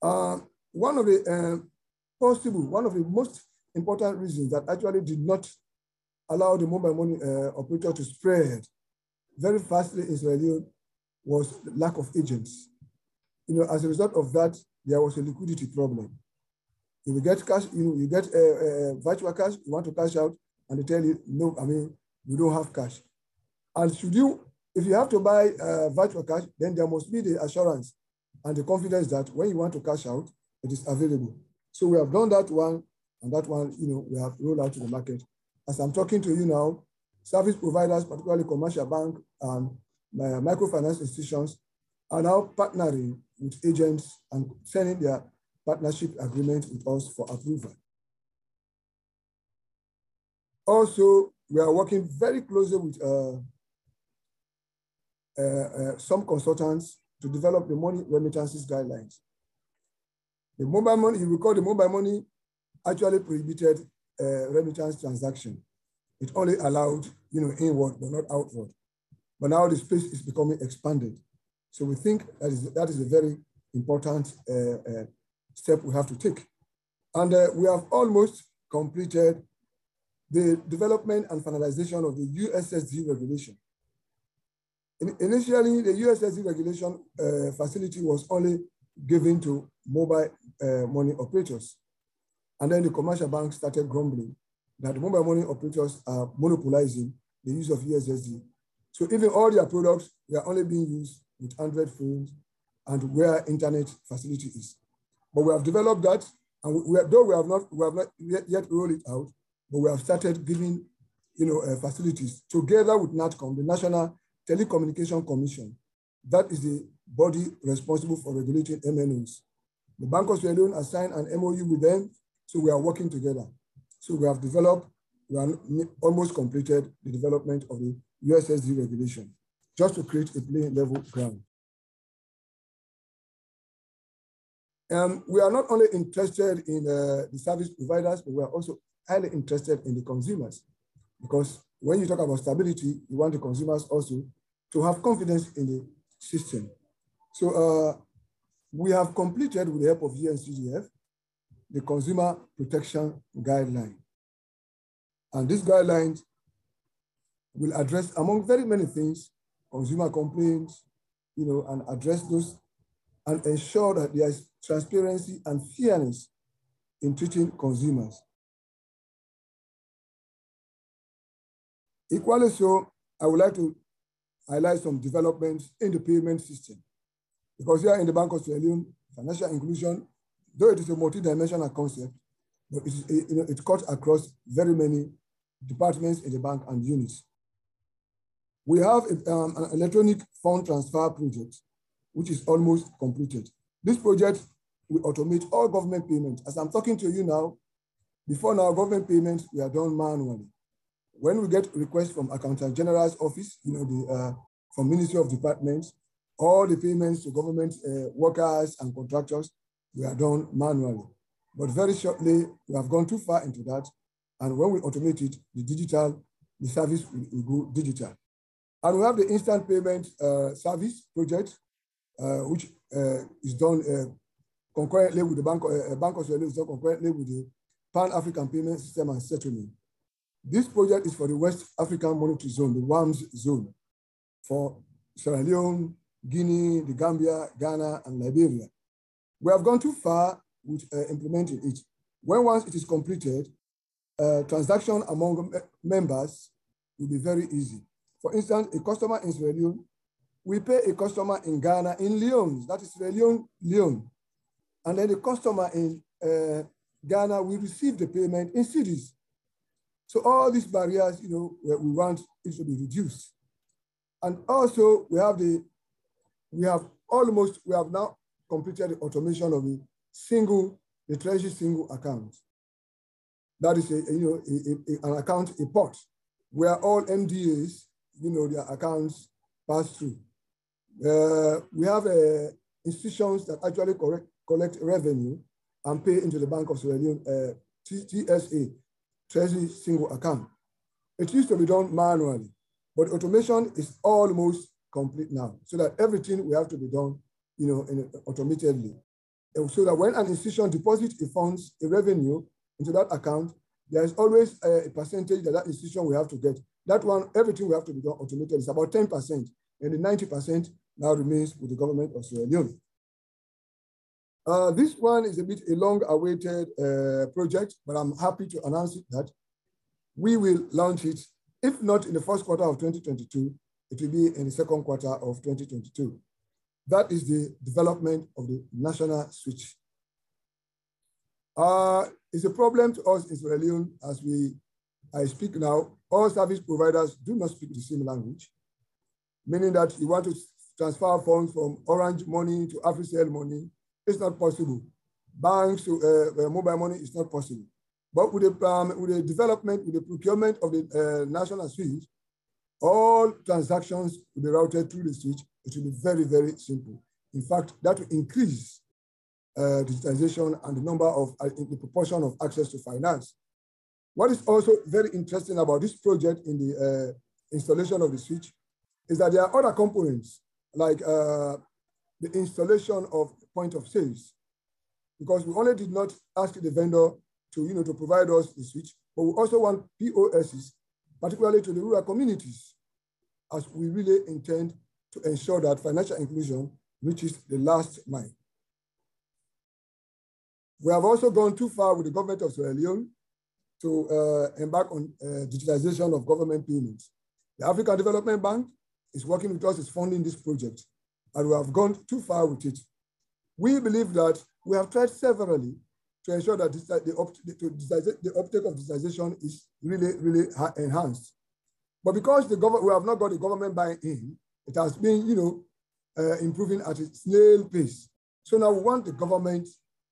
Uh, one of the uh, possible, one of the most important reasons that actually did not allow the mobile money uh, operator to spread very fastly Israel was lack of agents. You know, as a result of that, there was a liquidity problem. If you get cash, you know, you get a, a virtual cash, you want to cash out, and they tell you, no, I mean, we don't have cash. And should you, if you have to buy uh, virtual cash, then there must be the assurance and the confidence that when you want to cash out, it is available. So we have done that one, and that one, you know, we have rolled out to the market. As I'm talking to you now, service providers, particularly commercial bank and uh, microfinance institutions, are now partnering with agents and sending their partnership agreement with us for approval. Also, we are working very closely with uh, uh, uh, some consultants to develop the money remittances guidelines. The mobile money, you recall the mobile money actually prohibited uh, remittance transaction. It only allowed, you know, inward, but not outward. But now the space is becoming expanded. So we think that is, that is a very important uh, uh, step we have to take. And uh, we have almost completed the development and finalization of the USSD regulation. In, initially, the USSD regulation uh, facility was only given to mobile uh, money operators. And then the commercial banks started grumbling that the mobile money operators are monopolizing the use of USSD. So even all their products are only being used with Android phones and where internet facility is. But we have developed that, and we, though we have not we have not yet, yet rolled it out, but we have started giving you know, uh, facilities together with NATCOM, the National Telecommunication Commission. That is the body responsible for regulating MNOs. The Bank of Sierra Leone has signed an MOU with them, so we are working together. So we have developed, we are almost completed the development of the USSD regulation, just to create a plain level ground. Um, we are not only interested in uh, the service providers, but we are also highly interested in the consumers. Because when you talk about stability, you want the consumers also to have confidence in the system. So uh, we have completed with the help of UNCDF, the Consumer Protection Guideline. And these guidelines will address, among very many things, consumer complaints, you know, and address those and ensure that there is transparency and fairness in treating consumers. Equally so, I would like to highlight some developments in the payment system. Because here in the Bank of Sierra Leone, financial inclusion, though it is a multi-dimensional concept, but it, is, you know, it cuts across very many departments in the bank and units. We have um, an electronic fund transfer project, which is almost completed. This project will automate all government payments. As I'm talking to you now, before now, government payments were done manually. When we get requests from Accountant General's office, you know, the, uh, from Ministry of Departments, all the payments to government uh, workers and contractors were done manually. But very shortly, we have gone too far into that. And when we automate it, the digital, the service will, will go digital. And we have the instant payment uh, service project, uh, which uh, is done uh, concurrently with the Bank, uh, Bank of Sierra Leone, is done concurrently with the Pan-African Payment System and Settlement. This project is for the West African Monetary Zone, the WAMZ zone, for Sierra Leone, Guinea, the Gambia, Ghana, and Liberia. We have gone too far with uh, implementing it. When once it is completed, uh, transaction among members will be very easy. For instance, a customer in Sierra Leone, we pay a customer in Ghana in leones, that is Sierra Leone, leone. And then the customer in uh, Ghana will receive the payment in cedis. So all these barriers, you know, we want it to be reduced. And also we have the, we have almost, we have now completed the automation of the single, the treasury single account. That is a, you know, a, a, an account, a pot, where all MDAs, you know, their accounts pass through. Uh, we have uh, institutions that actually correct, collect revenue and pay into the Bank of Sierra Leone, uh, TSA, Treasury Single Account. It used to be done manually, but automation is almost complete now, so that everything we have to be done, you know, in, automatically. So that when an institution deposits a funds, a revenue into that account, there is always a, a percentage that that institution will have to get. That one, everything will have to be done automated. It's about 10%, and the 90% now remains with the government of Sierra Leone. Uh, this one is a bit a long-awaited uh, project, but I'm happy to announce it that we will launch it, if not in the first quarter of 2022, it will be in the second quarter of 2022. That is the development of the national switch. Uh, it's a problem to us Sierra as we I speak now. All service providers do not speak the same language, meaning that you want to transfer funds from Orange money to AfriCell money it's not possible. Banks to uh, uh, mobile money is not possible. But with the, um, with the development, with the procurement of the uh, national switch, all transactions will be routed through the switch. It will be very, very simple. In fact, that will increase uh, digitization and the number of, uh, the proportion of access to finance. What is also very interesting about this project in the uh, installation of the switch is that there are other components like uh, the installation of point of sales because we only did not ask the vendor to, you know, to provide us the switch, but we also want POSs, particularly to the rural communities, as we really intend to ensure that financial inclusion reaches the last mile. We have also gone too far with the government of Sierra Leone to uh, embark on uh, digitalization of government payments. The African Development Bank is working with us, is funding this project and we have gone too far with it. We believe that we have tried severally to ensure that this, the, the, the uptake of digitization is really, really enhanced. But because the government, we have not got the government buying in, it has been, you know, uh, improving at a snail pace. So now we want the government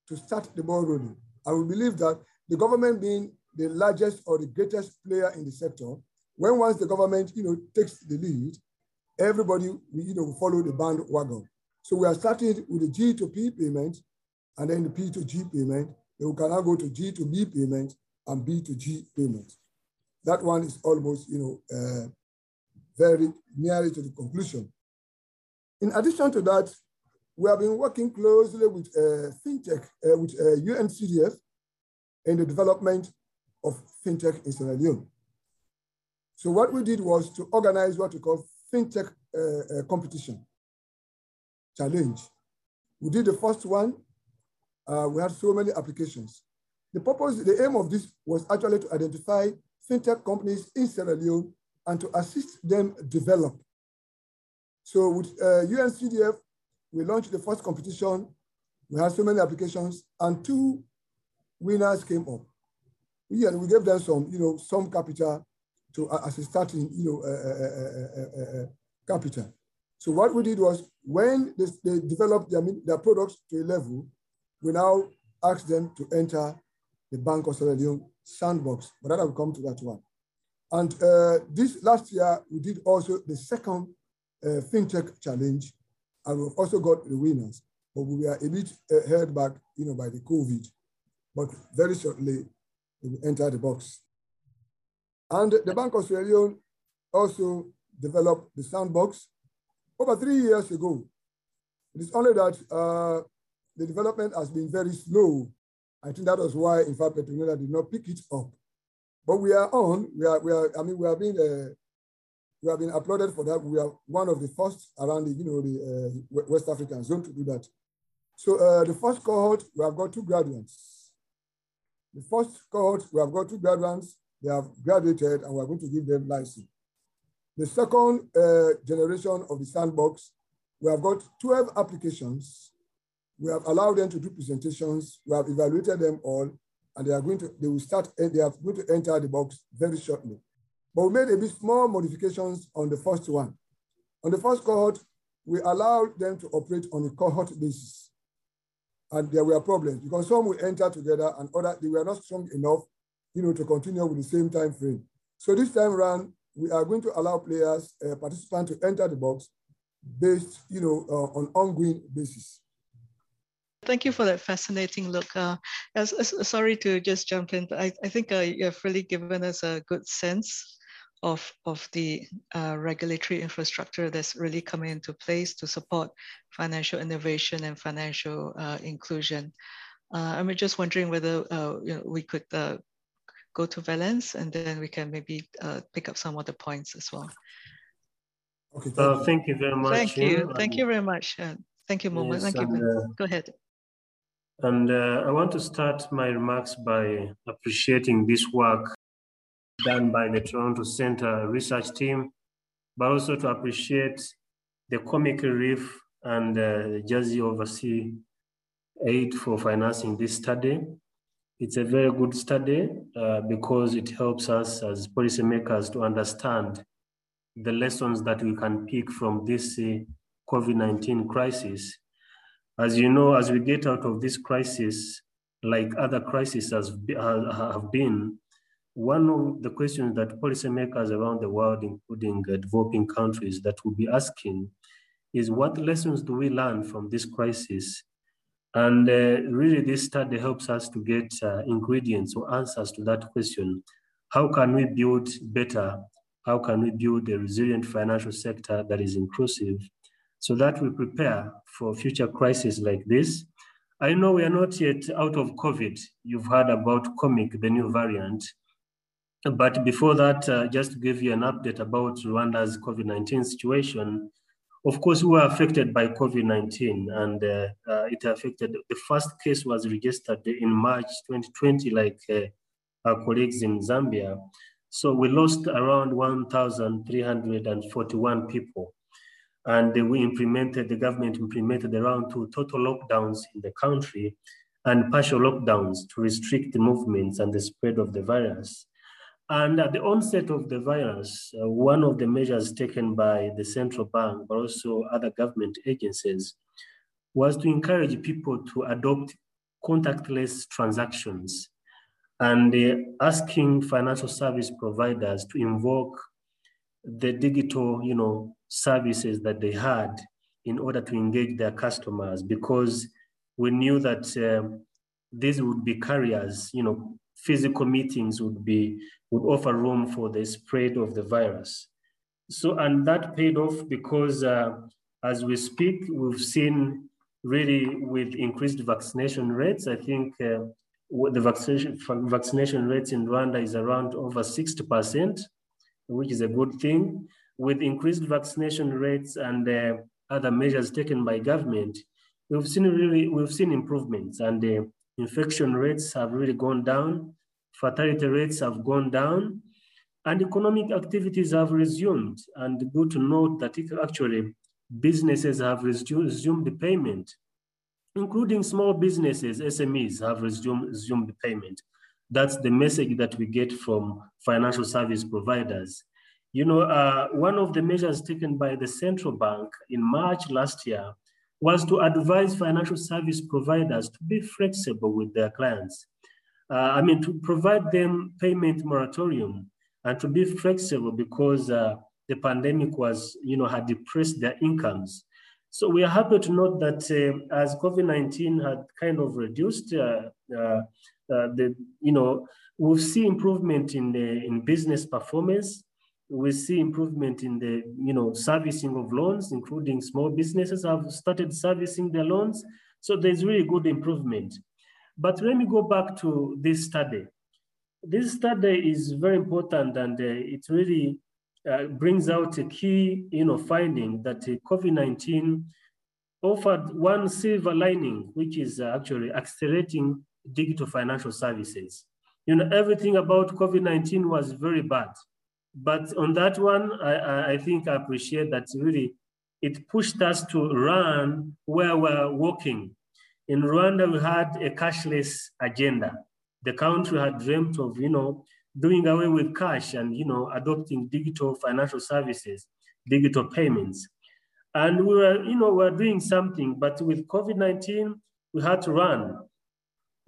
to start the ball rolling. And we believe that the government being the largest or the greatest player in the sector, when once the government, you know, takes the lead, everybody you know, will follow the bandwagon. So we are starting with the G to P payment and then the P to G payment. Then we can now go to G to B payment and B to G payment. That one is almost, you know, uh, very nearly to the conclusion. In addition to that, we have been working closely with uh, FinTech, uh, with uh, UNCDF in the development of FinTech in Sierra Leone. So what we did was to organize what we call fintech uh, uh, competition challenge. We did the first one. Uh, we had so many applications. The purpose, the aim of this was actually to identify fintech companies in Sierra Leone and to assist them develop So with uh, UNCDF, we launched the first competition. We had so many applications and two winners came up. We, we gave them some, you know, some capital to uh, as a starting, you know, uh, uh, capital. So what we did was when they, they developed their, their products to a level, we now asked them to enter the Bank of Sierra Leone sandbox, but that will come to that one. And uh, this last year, we did also the second uh, FinTech challenge, and we've also got the winners, but we were a bit uh, held back, you know, by the COVID. But very shortly, we entered the box. And the Bank of Sierra Leone also developed the sandbox over three years ago. It is only that uh, the development has been very slow. I think that was why, in fact, Petronella did not pick it up. But we are on. We are. We are. I mean, we have been. Uh, we have been applauded for that. We are one of the first around the, you know, the uh, West African zone to do that. So uh, the first cohort, we have got two graduates. The first cohort, we have got two graduates. They have graduated, and we are going to give them license. The second uh, generation of the sandbox, we have got 12 applications. We have allowed them to do presentations. We have evaluated them all, and they are going to, they will start, they are going to enter the box very shortly. But we made a bit small modifications on the first one. On the first cohort, we allowed them to operate on a cohort basis. And there were problems because some will enter together and other, they were not strong enough, you know, to continue with the same time frame. So this time around, we are going to allow players, uh, participants to enter the box based, you know, uh, on ongoing basis. Thank you for that fascinating look. Uh, as, as, sorry to just jump in, but I, I think uh, you have really given us a good sense of, of the uh, regulatory infrastructure that's really coming into place to support financial innovation and financial uh, inclusion. Uh, I'm just wondering whether uh, you know, we could go to Valence and then we can maybe pick up some other points as well. Okay, thank, you. thank you very much. Thank you. Thank you very much. thank you, Momo. Yes, thank you. Go ahead. And uh, I want to start my remarks by appreciating this work done by the Toronto Center research team, but also to appreciate the Comic Relief and uh, Jersey Overseas Aid for financing this study. It's a very good study uh, because it helps us as policymakers to understand the lessons that we can pick from this uh, COVID-19 crisis as you know, as we get out of this crisis, like other crises has, have been, one of the questions that policymakers around the world, including developing countries, that will be asking is what lessons do we learn from this crisis? And uh, really, this study helps us to get uh, ingredients or answers to that question. How can we build better? How can we build a resilient financial sector that is inclusive so that we prepare for future crises like this. I know we are not yet out of COVID. You've heard about Omicron, the new variant. But before that, uh, just to give you an update about Rwanda's COVID-19 situation, of course, we were affected by COVID-19 and uh, uh, it affected, the first case was registered in March 2020, like uh, our colleagues in Zambia. So we lost around 1,341 people and we implemented, the government implemented around two total lockdowns in the country and partial lockdowns to restrict the movements and the spread of the virus. And at the onset of the virus, uh, one of the measures taken by the central bank, but also other government agencies, was to encourage people to adopt contactless transactions and uh, asking financial service providers to invoke the digital, you know, services that they had in order to engage their customers because we knew that um, these would be carriers, you know, physical meetings would be, would offer room for the spread of the virus. So, and that paid off because uh, as we speak, we've seen really with increased vaccination rates, I think uh, the vaccination, vaccination rates in Rwanda is around over 60%, which is a good thing with increased vaccination rates and uh, other measures taken by government, we've seen really we've seen improvements and uh, infection rates have really gone down, fatality rates have gone down, and economic activities have resumed. And good to note that actually businesses have resumed the payment, including small businesses, SMEs have resumed, resumed the payment. That's the message that we get from financial service providers. You know, uh, one of the measures taken by the central bank in March last year was to advise financial service providers to be flexible with their clients. Uh, I mean, to provide them payment moratorium and to be flexible because uh, the pandemic was, you know, had depressed their incomes. So we are happy to note that uh, as COVID-19 had kind of reduced uh, uh, uh, the, you know, we'll see improvement in the in business performance. We see improvement in the, you know, servicing of loans, including small businesses have started servicing their loans. So there's really good improvement. But let me go back to this study. This study is very important and uh, it really uh, brings out a key you know, finding that uh, COVID-19 offered one silver lining, which is uh, actually accelerating digital financial services. You know, everything about COVID-19 was very bad. But on that one, I, I think I appreciate that really it pushed us to run where we're walking. In Rwanda, we had a cashless agenda. The country had dreamt of, you know, doing away with cash and, you know, adopting digital financial services, digital payments. And we were, you know, we we're doing something, but with COVID-19, we had to run.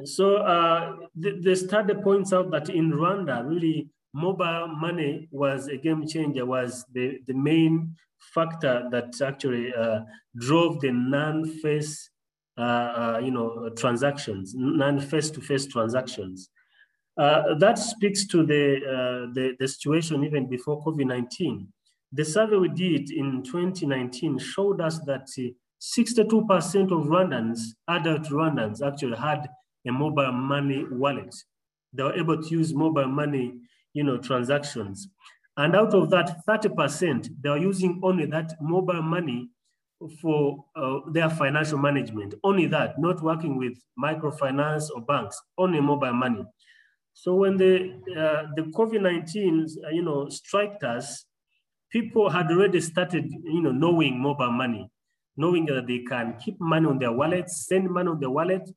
So uh, the, the study points out that in Rwanda, really mobile money was a game changer, was the, the main factor that actually uh, drove the non-face uh, uh, you know, transactions, non-face-to-face transactions. Uh, that speaks to the, the, the situation even before COVID-19. The survey we did in 2019 showed us that 62% of Rwandans, adult Rwandans, actually had a mobile money wallet. They were able to use mobile money, you know, transactions. And out of that 30%, they are using only that mobile money for uh, their financial management. Only that, not working with microfinance or banks, only mobile money. So when the, uh, the COVID-19, uh, you know, struck us, people had already started, you know, knowing mobile money, knowing that they can keep money on their wallets, send money on their wallet.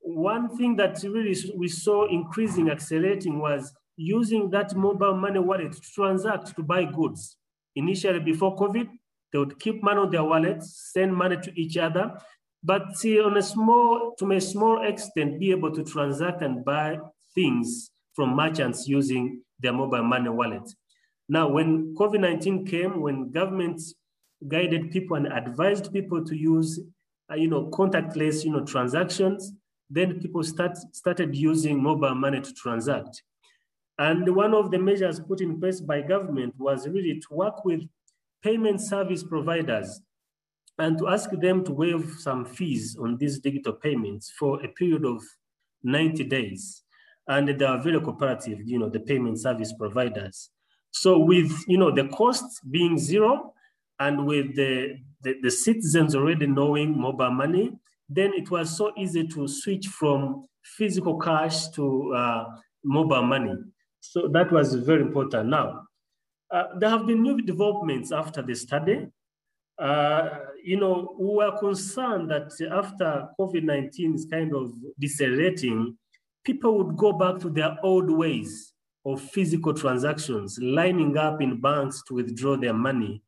One thing that really we saw increasing, accelerating was using that mobile money wallet to transact, to buy goods. Initially before COVID, they would keep money on their wallets, send money to each other, but see, on a small, to a small extent, be able to transact and buy things from merchants using their mobile money wallet. Now, when COVID-19 came, when governments guided people and advised people to use, uh, you know, contactless, you know, transactions, then people start, started using mobile money to transact. And one of the measures put in place by government was really to work with payment service providers and to ask them to waive some fees on these digital payments for a period of 90 days. And they are very cooperative, you know, the payment service providers. So with, you know, the costs being zero and with the, the, the citizens already knowing mobile money, then it was so easy to switch from physical cash to uh, mobile money. So that was very important. Now, uh, there have been new developments after the study. Uh, you know, we were concerned that after COVID-19 is kind of decelerating, people would go back to their old ways of physical transactions, lining up in banks to withdraw their money.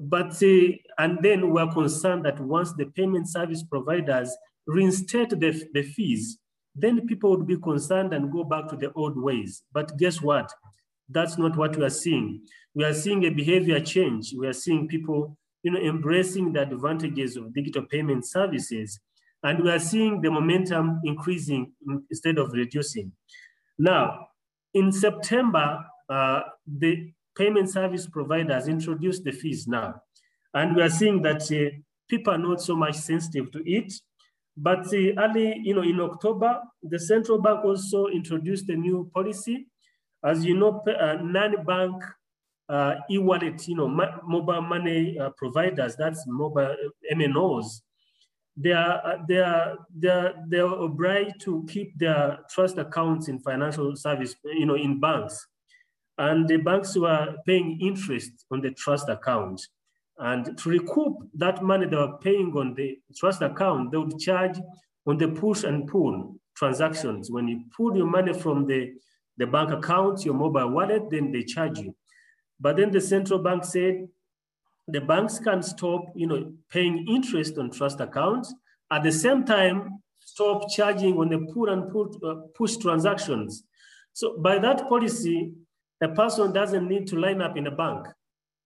But, uh, and then we're concerned that once the payment service providers reinstate the, the fees, then people would be concerned and go back to the old ways. But guess what? That's not what we are seeing. We are seeing a behavior change. We are seeing people you know, embracing the advantages of digital payment services. And we are seeing the momentum increasing instead of reducing. Now, in September, uh, the payment service providers introduced the fees now. And we are seeing that uh, people are not so much sensitive to it. But uh, early, you know, in October, the central bank also introduced a new policy as you know, uh, non-bank uh, e-wallet, you know, mobile money uh, providers, that's mobile uh, MNOs, they are, they are, they are, they are obliged to keep their trust accounts in financial service, you know, in banks. And the banks were paying interest on the trust account. And to recoup that money they were paying on the trust account, they would charge on the push and pull transactions. When you pull your money from the, the bank account, your mobile wallet, then they charge you. But then the central bank said the banks can stop you know, paying interest on trust accounts. At the same time, stop charging on the pull and pull, uh, push transactions. So by that policy, a person doesn't need to line up in a bank.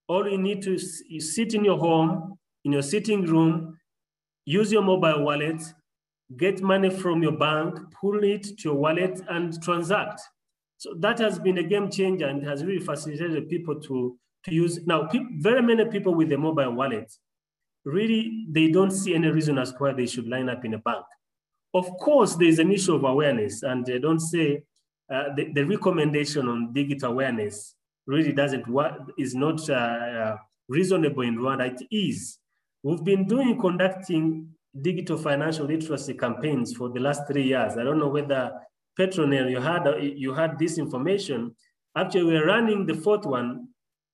All you need to you sit in your home, in your sitting room, use your mobile wallet, get money from your bank, pull it to your wallet and transact. So that has been a game changer and has really facilitated people to, to use. Now, pe very many people with a mobile wallet, really, they don't see any reason as to why they should line up in a bank. Of course, there's an issue of awareness and they don't say uh, the, the recommendation on digital awareness really doesn't work, is not uh, uh, reasonable in Rwanda. It is. We've been doing conducting digital financial literacy campaigns for the last three years. I don't know whether Petronel, you had you had this information. Actually, we're running the fourth one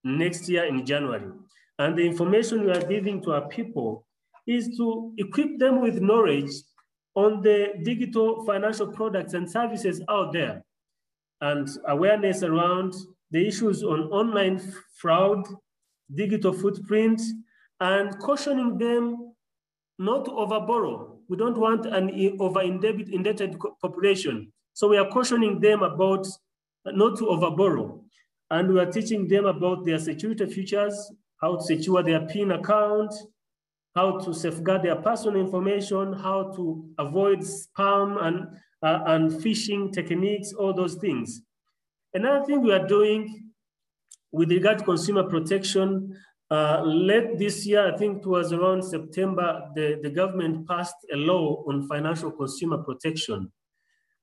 next year in January. And the information we are giving to our people is to equip them with knowledge on the digital financial products and services out there and awareness around the issues on online fraud, digital footprint, and cautioning them not to overborrow. We don't want an over-indebted population. So we are cautioning them about not to overborrow. And we are teaching them about their security features, how to secure their PIN account, how to safeguard their personal information, how to avoid spam and, uh, and phishing techniques, all those things. Another thing we are doing with regard to consumer protection, uh, late this year, I think it was around September, the, the government passed a law on financial consumer protection.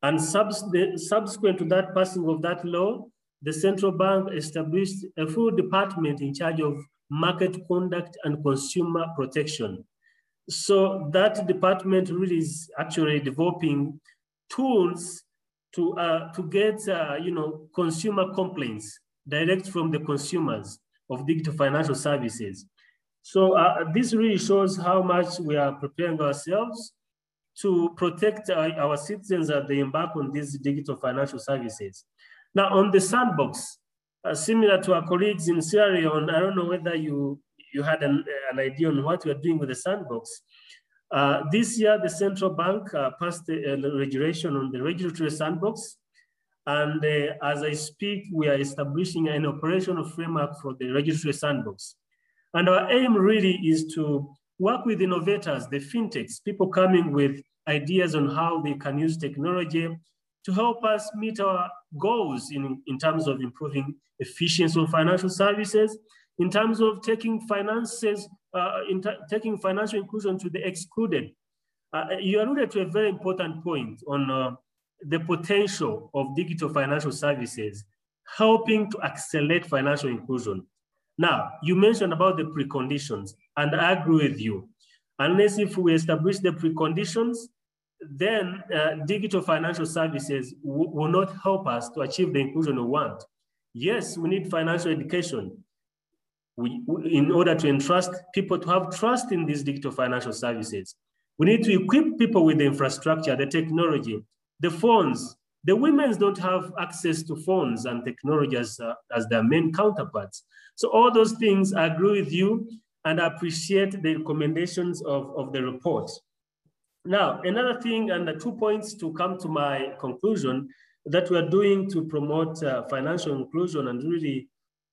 And subs the, subsequent to that passing of that law, the central bank established a full department in charge of market conduct and consumer protection. So that department really is actually developing tools to, uh, to get uh, you know, consumer complaints direct from the consumers of digital financial services. So uh, this really shows how much we are preparing ourselves to protect our, our, citizens as they embark on these digital financial services. Now on the sandbox, uh, similar to our colleagues in Sierra Leone, I don't know whether you, you had an, an idea on what we're doing with the sandbox, uh, this year, the central bank uh, passed a, a regulation on the regulatory sandbox. And uh, as I speak, we are establishing an operational framework for the regulatory sandbox. And our aim really is to work with innovators, the fintechs, people coming with ideas on how they can use technology to help us meet our goals in, in terms of improving efficiency of financial services, in terms of taking finances uh, in taking financial inclusion to the excluded. Uh, you alluded to a very important point on uh, the potential of digital financial services helping to accelerate financial inclusion. Now, you mentioned about the preconditions, and I agree with you. Unless if we establish the preconditions, then uh, digital financial services will not help us to achieve the inclusion we want. Yes, we need financial education we, in order to entrust people to have trust in these digital financial services. We need to equip people with the infrastructure, the technology, the phones. The women don't have access to phones and technology as, uh, as their main counterparts. So all those things, I agree with you and I appreciate the recommendations of, of the report. Now, another thing and the two points to come to my conclusion that we are doing to promote uh, financial inclusion and really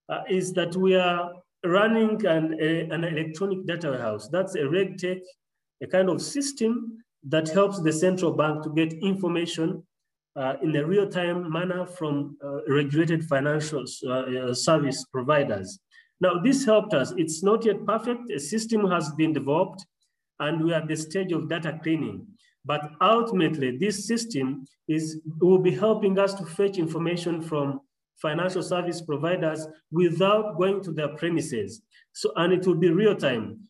uh, is that we are running an, a, an electronic data warehouse. That's a RegTech, a kind of system that helps the central bank to get information uh, in a real-time manner from uh, regulated financial uh, uh, service providers. Now, this helped us. It's not yet perfect. A system has been developed, and we are at the stage of data cleaning. But ultimately, this system is will be helping us to fetch information from financial service providers without going to their premises. So, and it will be real time.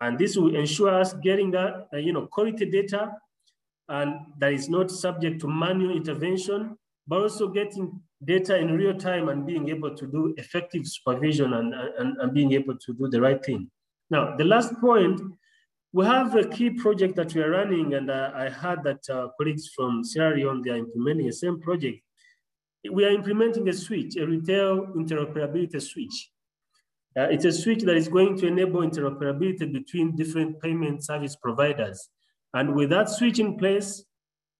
And this will ensure us getting that, uh, you know, quality data and that is not subject to manual intervention, but also getting data in real time and being able to do effective supervision and, and, and being able to do the right thing. Now, the last point, we have a key project that we are running, and uh, I heard that uh, colleagues from Sierra Leone, they are implementing the same project. We are implementing a switch, a retail interoperability switch. Uh, it's a switch that is going to enable interoperability between different payment service providers. And with that switch in place,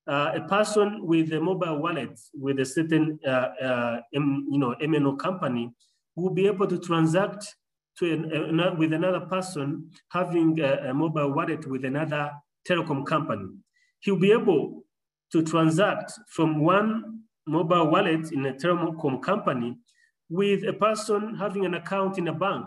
uh, a person with a mobile wallet with a certain uh, uh, M, you know, MNO company will be able to transact to an, a, with another person having a, a, mobile wallet with another telecom company. He'll be able to transact from one mobile wallet in a telecom company with a person having an account in a bank,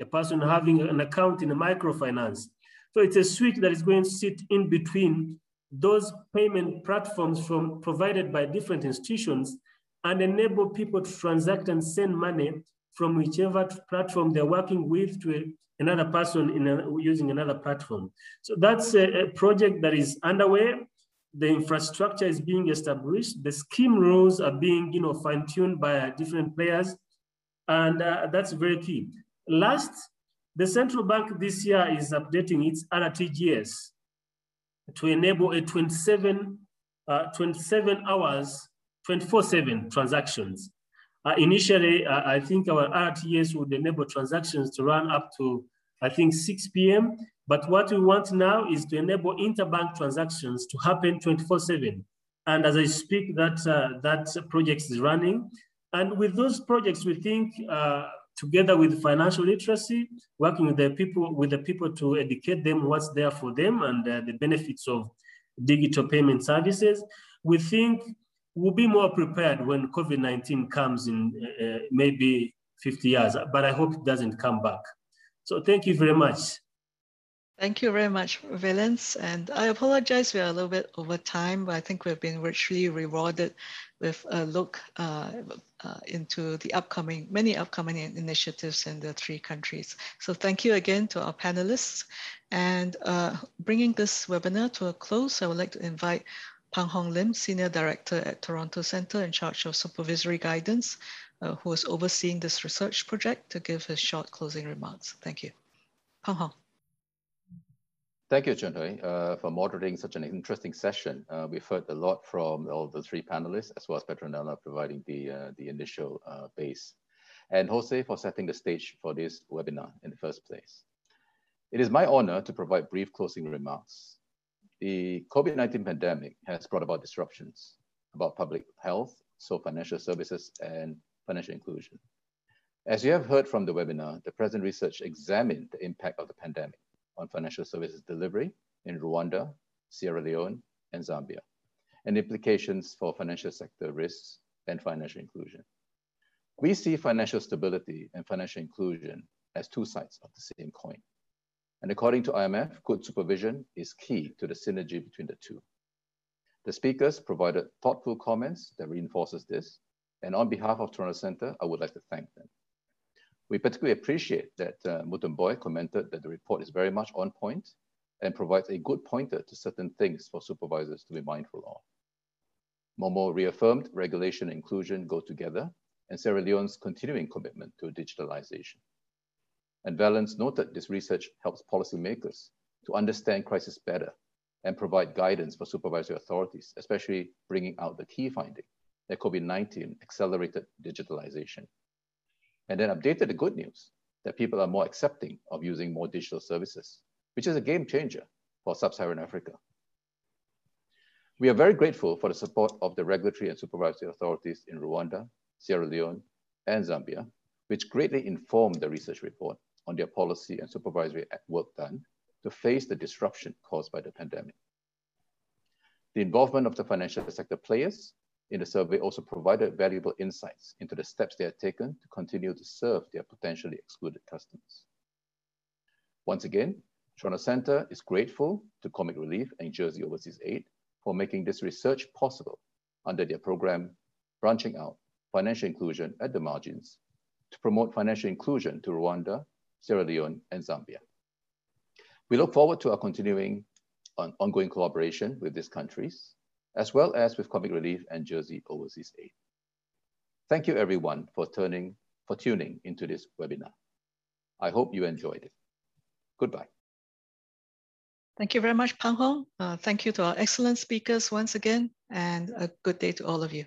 a person having an account in a microfinance. So it's a switch that is going to sit in between those payment platforms from provided by different institutions and enable people to transact and send money from whichever platform they're working with to a, another person in a, using another platform. So that's a, a, project that is underway. The infrastructure is being established. The scheme rules are being you know, fine-tuned by different players. And uh, that's very key. Last, the central bank this year is updating its RTGS to enable a 27, uh, 27 hours, 24-7 transactions. Uh, initially, uh, I think our RTS would enable transactions to run up to, I think, 6 p.m. But what we want now is to enable interbank transactions to happen 24-7. And as I speak, that, uh, that project is running. And with those projects, we think uh, together with financial literacy, working with the people with the people to educate them what's there for them and uh, the benefits of digital payment services. We think we'll be more prepared when COVID-19 comes in uh, uh maybe 50 years, but I hope it doesn't come back. So thank you very much. Thank you very much, Valence. And I apologize, we are a little bit over time, but I think we've been richly rewarded with a look uh, uh, into the upcoming, many upcoming initiatives in the three countries. So thank you again to our panelists. And uh, bringing this webinar to a close, I would like to invite Pang Hong Lim, Senior Director at Toronto Centre in charge of supervisory guidance, uh, who is overseeing this research project to give his short closing remarks. Thank you. Pang Hong. Thank you, Chinwe, uh, for moderating such an interesting session. Uh, we've heard a lot from all the three panelists, as well as Petronella providing the, uh, the initial uh, base, and Jose for setting the stage for this webinar in the first place. It is my honor to provide brief closing remarks. The COVID-19 pandemic has brought about disruptions about public health, so financial services and financial inclusion. As you have heard from the webinar, the present research examined the impact of the pandemic on financial services delivery in Rwanda, Sierra Leone, and Zambia, and implications for financial sector risks and financial inclusion. We see financial stability and financial inclusion as two sides of the same coin. And according to IMF, good supervision is key to the synergy between the two. The speakers provided thoughtful comments that reinforces this. And on behalf of Toronto Centre, I would like to thank them. We particularly appreciate that uh, Mutomboi commented that the report is very much on point and provides a good pointer to certain things for supervisors to be mindful of. Momo reaffirmed regulation and inclusion go together and Sierra Leone's continuing commitment to digitalization. And Valence noted this research helps policymakers to understand crisis better and provide guidance for supervisory authorities, especially bringing out the key finding that COVID-19 accelerated digitalization and then updated the good news that people are more accepting of using more digital services, which is a game changer for sub-Saharan Africa. We are very grateful for the support of the regulatory and supervisory authorities in Rwanda, Sierra Leone, and Zambia, which greatly informed the research report on their policy and supervisory work done to face the disruption caused by the pandemic. The involvement of the financial sector players in the survey also provided valuable insights into the steps they had taken to continue to serve their potentially excluded customers. Once again, Toronto Centre is grateful to Comic Relief and Jersey Overseas Aid for making this research possible under their program, Branching Out Financial Inclusion at the Margins, to promote financial inclusion to Rwanda, Sierra Leone, and Zambia. We look forward to our continuing on ongoing collaboration with these countries as well as with Comic Relief and Jersey Overseas Aid. Thank you everyone for turning, for tuning into this webinar. I hope you enjoyed it. Goodbye. Thank you very much, Pang Hong. Uh, thank you to our excellent speakers once again, and a good day to all of you.